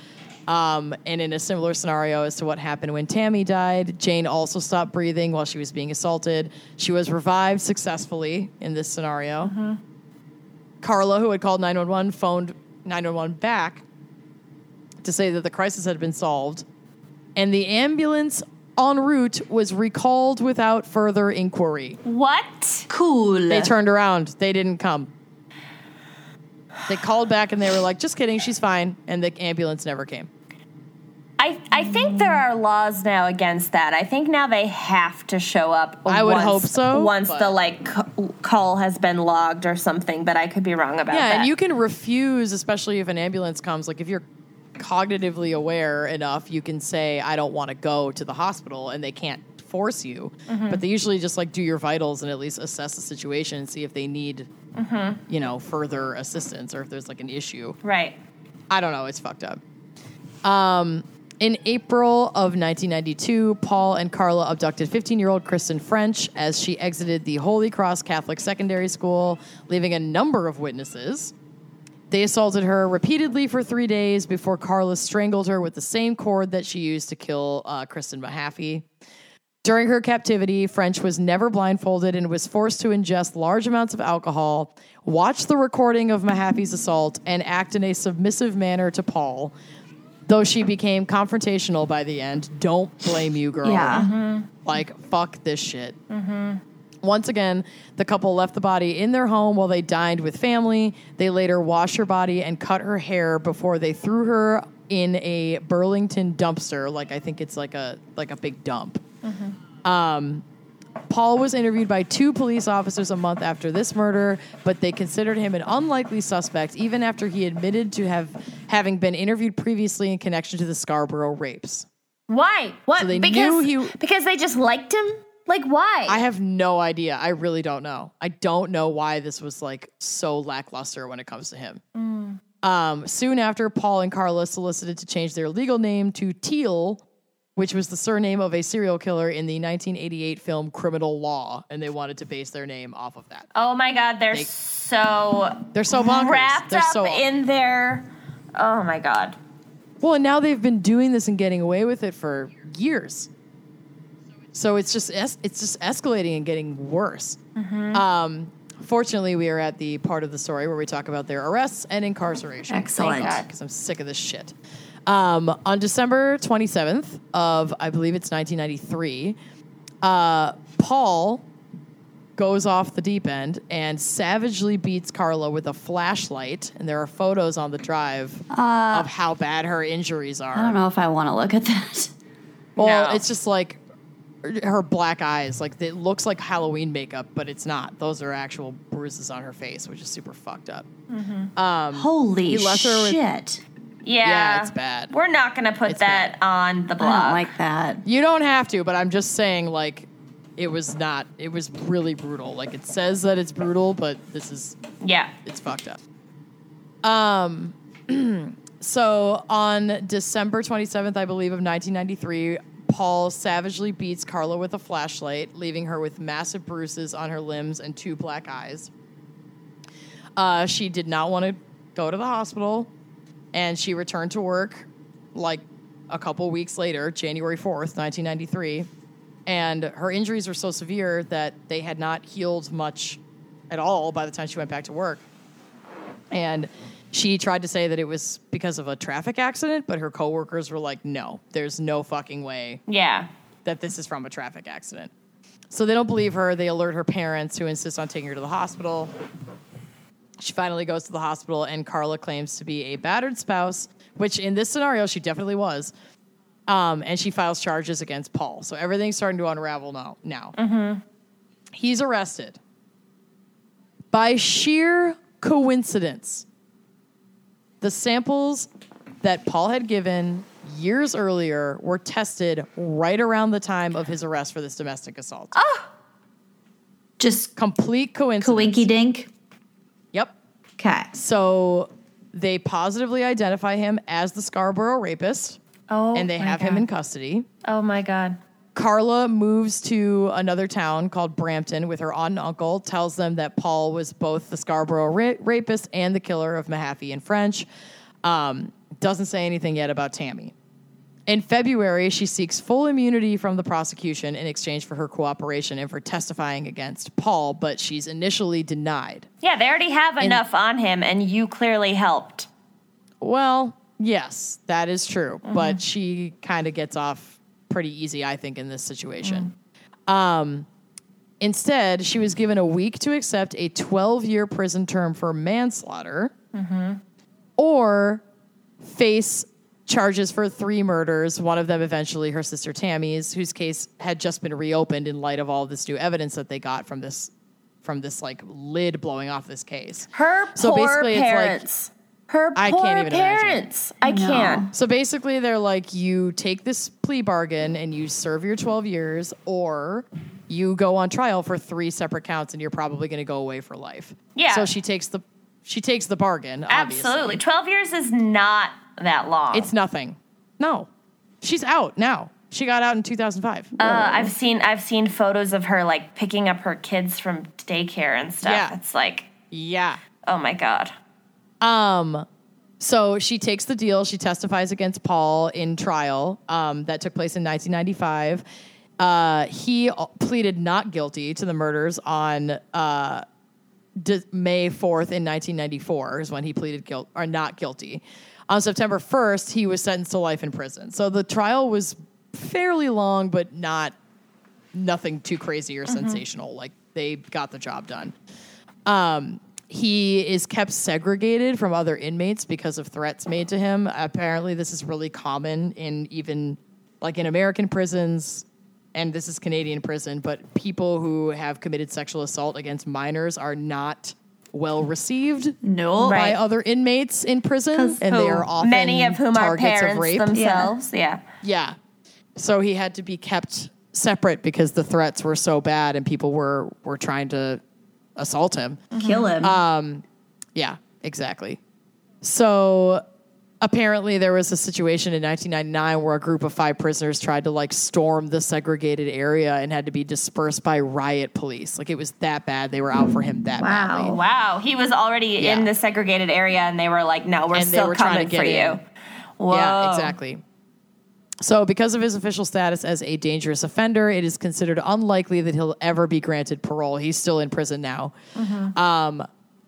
Um, and in a similar scenario as to what happened when Tammy died, Jane also stopped breathing while she was being assaulted. She was revived successfully in this scenario. Karla, who had called 911, phoned 911 back to say that the crisis had been solved. And the ambulance en route was recalled without further inquiry. What? Cool. They turned around. They didn't come. They called back and they were like, just kidding, she's fine. And the ambulance never came. I, I think there are laws now against that. I think now they have to show up. I would once- hope so, Once the like c- call has been logged or something, but I could be wrong about Yeah, that. Yeah, and you can refuse, especially if an ambulance comes. Like if you're cognitively aware enough, you can say, I don't want to go to the hospital, and they can't force you. But they usually just like do your vitals and at least assess the situation and see if they need, you know, further assistance or if there's like an issue. right. I don't know. It's fucked up. Um, In April of 1992, Paul and Karla abducted 15 year old Kristen French as she exited the Holy Cross Catholic Secondary School, leaving a number of witnesses. They assaulted her repeatedly for three days before Karla strangled her with the same cord that she used to kill uh, Kristen Mahaffy. During her captivity, French was never blindfolded and was forced to ingest large amounts of alcohol, watch the recording of Mahaffy's assault, and act in a submissive manner to Paul. Though she became confrontational by the end, don't blame you, girl. Yeah. Like, fuck this shit. Once again, the couple left the body in their home while they dined with family. They later washed her body and cut her hair before they threw her in a Burlington dumpster. Like I think it's like a like a big dump. Um, Paul was interviewed by two police officers a month after this murder, but they considered him an unlikely suspect even after he admitted to have having been interviewed previously in connection to the Scarborough rapes. Why? What? So they because knew he- because they just liked him. Like why? I have no idea. I really don't know. I don't know why this was like so lackluster when it comes to him. Um, soon after, Paul and Karla solicited to change their legal name to Teale, which was the surname of a serial killer in the 1988 film Criminal Law, and they wanted to base their name off of that. oh my god, they're They- so They're so bonkers. wrapped They're up so in their. Oh my god. Well, and now they've been doing this and getting away with it for years. So it's just es- it's just escalating and getting worse. Um, fortunately, we are at the part of the story where we talk about their arrests and incarceration. Excellent. Because I'm sick of this shit. Um, on December 27th of I believe it's 1993, uh, Paul goes off the deep end and savagely beats Karla with a flashlight. And there are photos on the drive of how bad her injuries are. I don't know if I want to look at that. Well, No. it's just like her black eyes. Like it looks like Halloween makeup, but it's not. Those are actual bruises on her face, which is super fucked up. Holy He left her with- shit. Yeah. Yeah, it's bad. We're not gonna put It's that on the I blog. don't like that. You don't have to, but I'm just saying, like, it was not. It was really brutal. Like it says that it's brutal, but this is yeah. it's fucked up. Um, so on December 27th, I believe, of 1993, Paul savagely beats Karla with a flashlight, leaving her with massive bruises on her limbs and two black eyes. Uh, she did not want to go to the hospital, and she returned to work like a couple weeks later, January 4th, 1993. And her injuries were so severe that they had not healed much at all by the time she went back to work. And she tried to say that it was because of a traffic accident, but her coworkers were like, no, there's no fucking way Yeah. that this is from a traffic accident. So they don't believe her. They alert her parents, who insist on taking her to the hospital. She finally goes to the hospital, and Karla claims to be a battered spouse, which in this scenario, she definitely was. Um, and she files charges against Paul. So everything's starting to unravel now. Now, he's arrested. By sheer coincidence, the samples that Paul had given years earlier were tested right around the time of his arrest for this domestic assault. Oh. Just Complete coincidence. coinky dink. Yep. Okay. So they positively identify him as the Scarborough rapist, Oh. and they have him in custody. Oh my god. Karla moves to another town called Brampton with her aunt and uncle, tells them that Paul was both the Scarborough ra- rapist and the killer of Mahaffy and French. Um, doesn't say anything yet about Tammy. In February, she seeks full immunity from the prosecution in exchange for her cooperation and for testifying against Paul, but she's initially denied. Yeah, they already have enough on him, and you clearly helped. Well, yes, that is true, but she kind of gets off pretty easy, I think, in this situation. Um, instead, she was given a week to accept a 12 year prison term for manslaughter or face charges for three murders, one of them eventually her sister Tammy's, whose case had just been reopened in light of all this new evidence that they got from this from this like lid blowing off this case. Her So poor basically, it's like- parents. Her I poor can't even imagine. parents. I can't. So basically, they're like, you take this plea bargain and you serve your 12 years, or you go on trial for three separate counts and you're probably going to go away for life. Yeah. So she takes the she takes the bargain. Obviously. Absolutely. 12 years is not that long. It's nothing. No. She's out now. She got out in 2005. Uh, I've seen I've seen photos of her like picking up her kids from daycare and stuff. Yeah. It's like, yeah. oh my god. Um, so she takes the deal. She testifies against Paul in trial um, that took place in 1995. Uh, he pleaded not guilty to the murders on uh, D- May 4th in 1994 is when he pleaded guilt or not guilty. On September 1st, he was sentenced to life in prison. So the trial was fairly long, but not nothing too crazy or sensational. Like they got the job done. Um, he is kept segregated from other inmates because of threats made to him. Apparently, this is really common in even like in American prisons, and this is Canadian prison. But people who have committed sexual assault against minors are not well received No. by Right. other inmates in prison and they are often Many of whom are targets parents of rape. themselves. Yeah. Yeah. So he had to be kept separate because the threats were so bad and people were were trying to assault him. Kill him. Um, Yeah, exactly. So apparently there was a situation in 1999 where a group of five prisoners tried to like storm the segregated area and had to be dispersed by riot police. Like it was that bad. They were out for him that Wow. badly. Wow. He was already Yeah. in the segregated area and they were like, no, we're And still were coming to for get you. Whoa. Yeah, exactly. So, because of his official status as a dangerous offender, it is considered unlikely that he'll ever be granted parole. He's still in prison now. Um,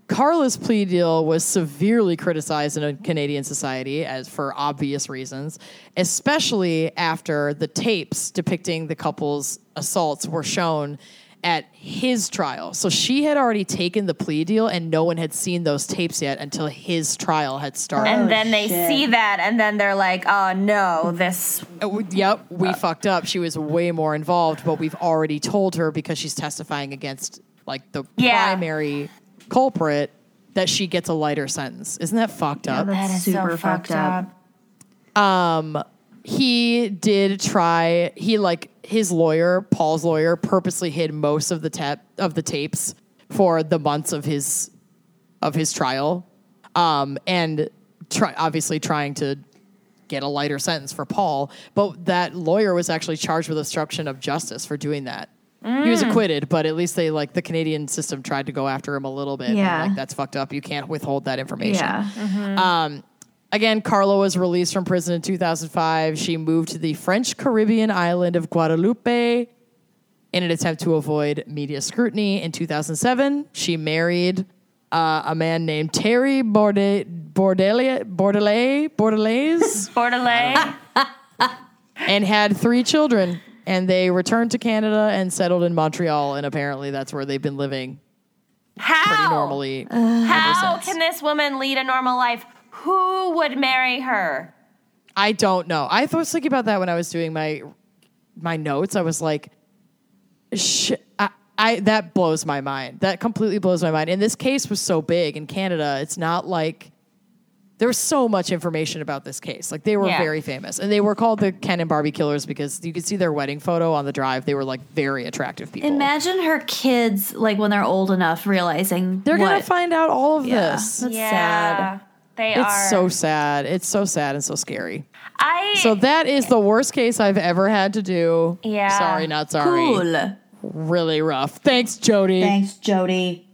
Karla's plea deal was severely criticized in a Canadian society, as for obvious reasons, especially after the tapes depicting the couple's assaults were shown at his trial. So she had already taken the plea deal, and no one had seen those tapes yet until his trial had started. And then they shit. see that and then they're like, oh no, this. Uh, Yep, we fucked up. She was way more involved, but we've already told her because she's testifying against like the Yeah. primary culprit that she gets a lighter sentence. Isn't that fucked up? that's super fucked up. He did try he like his lawyer paul's lawyer purposely hid most of the tap of the tapes for the months of his of his trial. Um and try obviously trying to get a lighter sentence for paul. But that lawyer was actually charged with obstruction of justice for doing that. He was acquitted but at least they like the canadian system tried to go after him a little bit. And, Yeah. like that's fucked up. You can't withhold that information. Yeah. um, again, Karla was released from prison in 2005. She moved to the French Caribbean island of Guadeloupe in an attempt to avoid media scrutiny. In 2007, she married uh, a man named Terry Borde- Bordelais, Bordelais, Bordelais Bordelais. and had three children. And they returned to Canada and settled in Montreal. And apparently, that's where they've been living How? pretty normally. How since. can this woman lead a normal life? Who would marry her? I don't know. I was thinking about that when I was doing my my notes. I was like, sh- I, I that blows my mind. That completely blows my mind. And this case was so big in Canada. It's not like there was so much information about this case. Like they were Yeah. very famous, and they were called the Ken and Barbie killers because you could see their wedding photo on the drive. They were like very attractive people. Imagine her kids, like when they're old enough, realizing They're gonna find out all of Yeah. this. That's yeah, sad. They It's are. so sad. It's so sad and so scary. I. So that is the worst case I've ever had to do. Yeah. Sorry, not sorry. Cool. Really rough. Thanks, Jody. Thanks, Jody.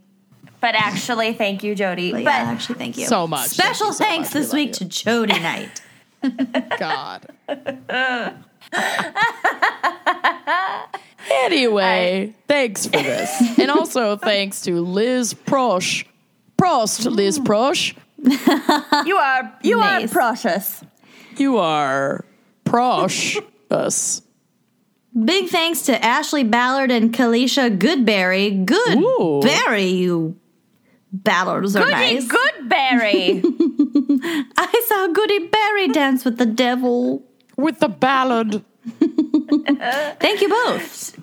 but actually, thank you, Jody. But But, yeah, actually, thank you So much. Special Thank so thanks much. This love week you. to Jody Knight. God. anyway, thanks for this. And also thanks to Liz Prosh. Prost, Liz mm. Prosh. You are you Nice. are precious. You are Prosh us. Big thanks to Ashley Ballard and Kalisha Goodberry. Ooh. Goodberry, you Ballards are Goody nice. Goodberry. I saw Goody Berry dance with the devil. With the ballad. Thank you both.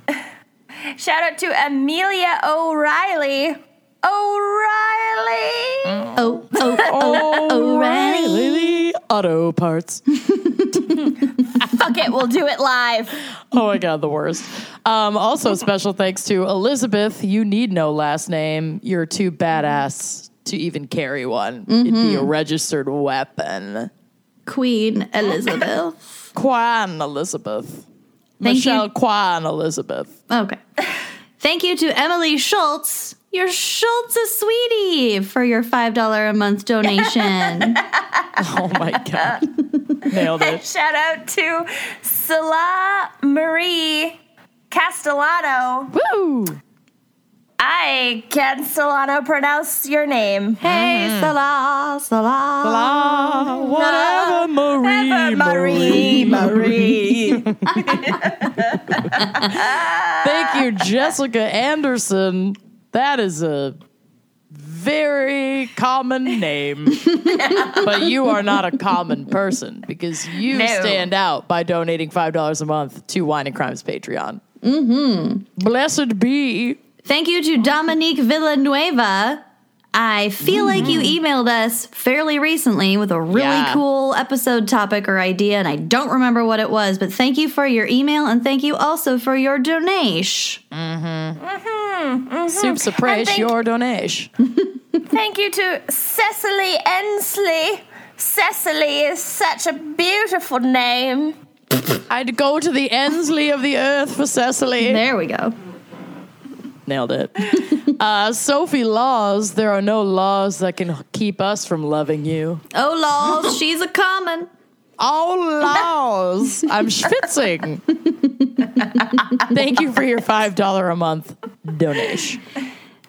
Shout out to Amelia O'Reilly. O'Reilly. Oh, oh, oh, O'Reilly. O'Reilly Auto Parts. Fuck it, we'll do it live. Oh my god, the worst. Um, also, special thanks to Elizabeth. You need no last name. You're too badass to even carry one. It'd be a registered weapon. Queen Elizabeth. Kwan Elizabeth. Thank Michelle you. Kwan Elizabeth. Okay. Thank you to Emily Schultz, your Schultz a sweetie, for your $5 a month donation. Oh my god. Nailed it. Shout out to Salah Marie Castellano. Woo! I can Solano pronounce your name. hey, Salah, Salah. Ah, whatever, Marie, Marie, Marie. Thank you, Jessica Anderson. That is a very common name. but you are not a common person because you No. stand out by donating $5 a month to Wine and Crimes Patreon. Mm-hmm. Blessed be. Thank you to Dominique Villanueva. I feel like you mm-hmm. emailed us fairly recently with a really Yeah. cool episode topic or idea, and I don't remember what it was, but thank you for your email and thank you also for your donation. Soups of praise, thank- your donation. Thank you to Cecily Ensley. Cecily is such a beautiful name. I'd go to the Ensley of the earth for Cecily. There we go. Nailed it. uh, Sophie Laws, there are no laws that can keep us from loving you. Oh, laws, she's a common. Oh, laws. I'm schwitzing. Thank you for your $5 a month donation.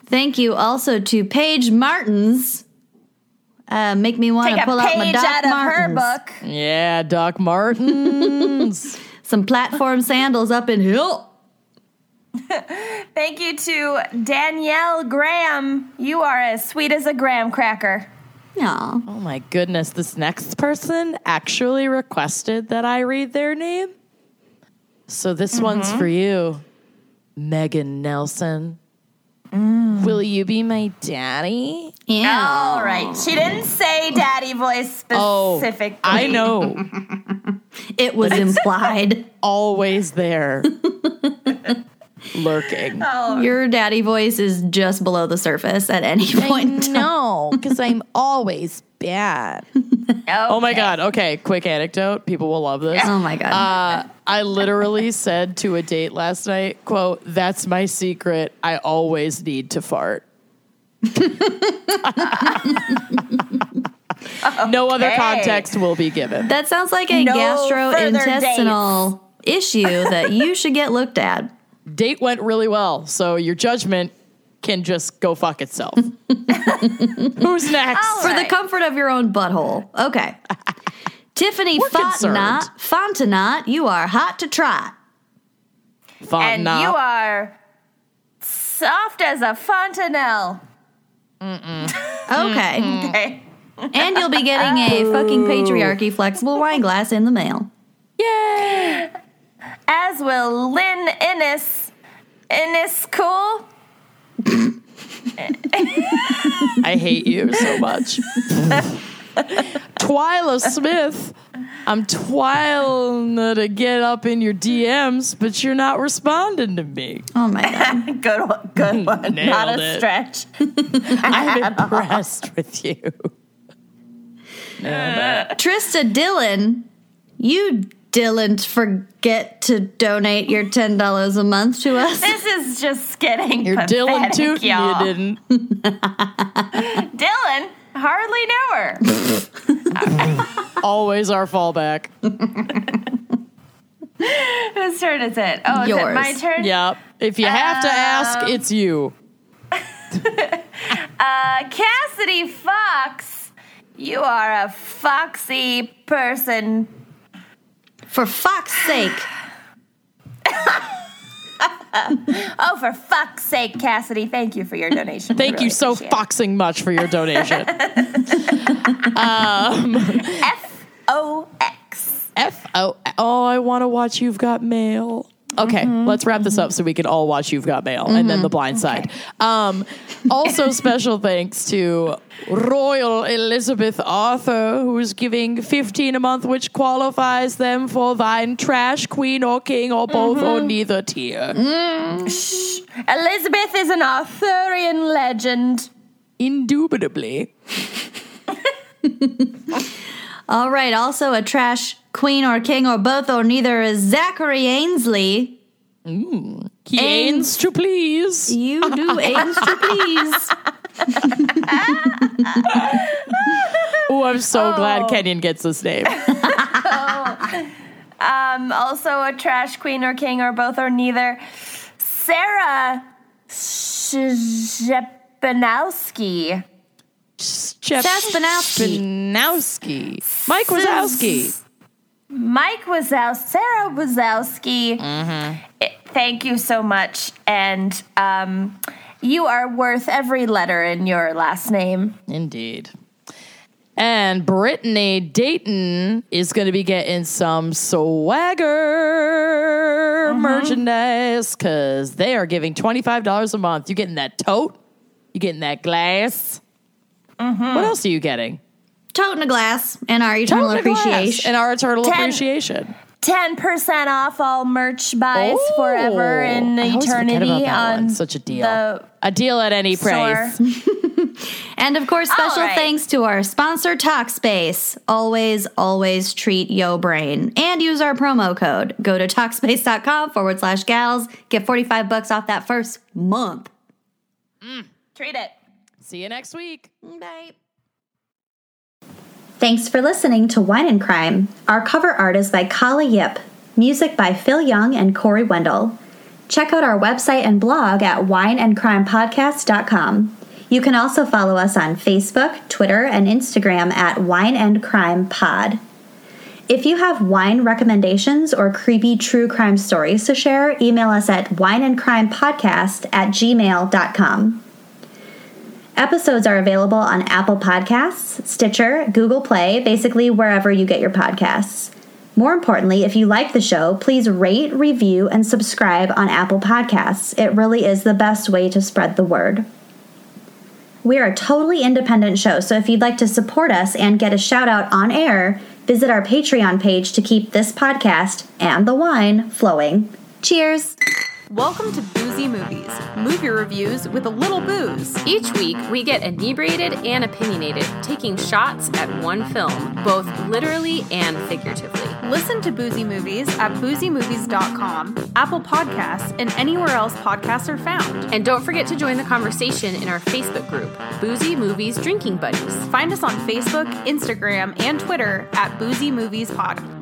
Thank you also to Paige Martins. Uh, make me want to pull out my page Doc out of her Martens. book. Yeah, Doc Martens. Some platform sandals up in hill. Thank you to Danielle Graham. You are as sweet as a graham cracker. Aw. oh my goodness, this next person actually requested that I read their name. So this mm-hmm. one's for you, Megan Nelson. Mm. Will you be my daddy? Yeah. All right. She didn't say daddy voice Oh, specifically. I know. It was implied. Always there. Lurking. Your daddy voice is just below the surface at any point. in time. No, because I'm always bad. Oh my God. Okay, quick anecdote. People will love this. Oh my god. Uh, I literally said to a date last night, quote, that's my secret. I always need to fart. no other context will be given. that sounds like a no gastrointestinal issue that you should get looked at. Date went really well, so your judgment can just go fuck itself. Who's next? All For the comfort of your own butthole. Okay. Tiffany We're Fontenot. Fontenot, you are hot to try. And you are soft as a fontanelle. Okay. Okay. and you'll be getting a fucking patriarchy flexible wine glass in the mail. Yay! As will Lynn Innes. Innes cool? I hate you so much. Twyla Smith, I'm twiling to get up in your DMs, but you're not responding to me. Oh my god. Good one. Good one. Not Nailed a it. stretch. I'm impressed with you. Nailed it. Trista Dillon, you didn't forget to donate your ten dollars a month to us. This is just getting You're pathetic, Dylan too. y'all. you didn't. Dylan hardly knew her. Always our fallback. Whose turn is it? Oh, is Yours. it my turn? Yep. If you have to ask, Um, it's you. Uh, Cassidy Fox, you are a foxy person. For fuck's sake. Oh, for fuck's sake, Cassidy, thank you for your donation. Thank really you so appreciate foxing much for your donation. Um, F O X. F O. Oh, I want to watch You've Got Mail. Okay, Mm-hmm. let's wrap this up so we can all watch You've Got Mail and then The Blind Side. Um, also, special thanks to Royal Elizabeth Arthur, who's giving 15 a month, which qualifies them for Thine Trash Queen or King or both or Mm-hmm. neither tier. Elizabeth is an Arthurian legend. Indubitably. All right, also a trash queen or king or both or neither is Zachary Ainsley. He aims to please. You do aims to please. Oh, I'm so glad Kenyon gets this name. Um, also a trash queen or king or both or neither. Sarah Shepanowski. Jeff Chespanowski. Spinowski. Mike Wazowski. Mike Wazowski. Sarah Wazowski. Eh, Thank you so much. And um, you are worth every letter in your last name. Indeed. And Brittany Dayton is going to be getting some swagger merchandise because they are giving $25 a month. You getting that tote? You getting that glass? Mm-hmm. What else are you getting? Toting a glass and our eternal Tote and appreciation. and our eternal Ten. appreciation. 10% off all merch buys forever in Oh, I always eternity on. Such a deal. a deal at any price. And of course, special right. thanks to our sponsor, Talkspace. Always, always treat yo brain and use our promo code. Go to Talkspace.com forward slash gals. Get 45 bucks off that first month. Mm. Treat it. See you next week. Bye. Thanks for listening to Wine and Crime. Our cover art is by Kala Yip, music by Phil Young and Corey Wendell. Check out our website and blog at wineandcrimepodcast.com. You can also follow us on Facebook, Twitter, and Instagram at Wine and Crime Pod. If you have wine recommendations or creepy true crime stories to share, email us at wineandcrimepodcast at gmail.com. Episodes are available on Apple Podcasts, Stitcher, Google Play, basically wherever you get your podcasts. More importantly, if you like the show, please rate, review, and subscribe on Apple Podcasts. It really is the best way to spread the word. We are a totally independent show, so if you'd like to support us and get a shout out on air, visit our Patreon page to keep this podcast and the wine flowing. Cheers! Welcome to Boozy Movies, movie reviews with a little booze. Each week, we get inebriated and opinionated, taking shots at one film, both literally and figuratively. Listen to Boozy Movies at boozymovies.com, Apple Podcasts, and anywhere else podcasts are found. And don't forget to join the conversation in our Facebook group, Boozy Movies Drinking Buddies. Find us on Facebook, Instagram, and Twitter at Boozy Movies Pod.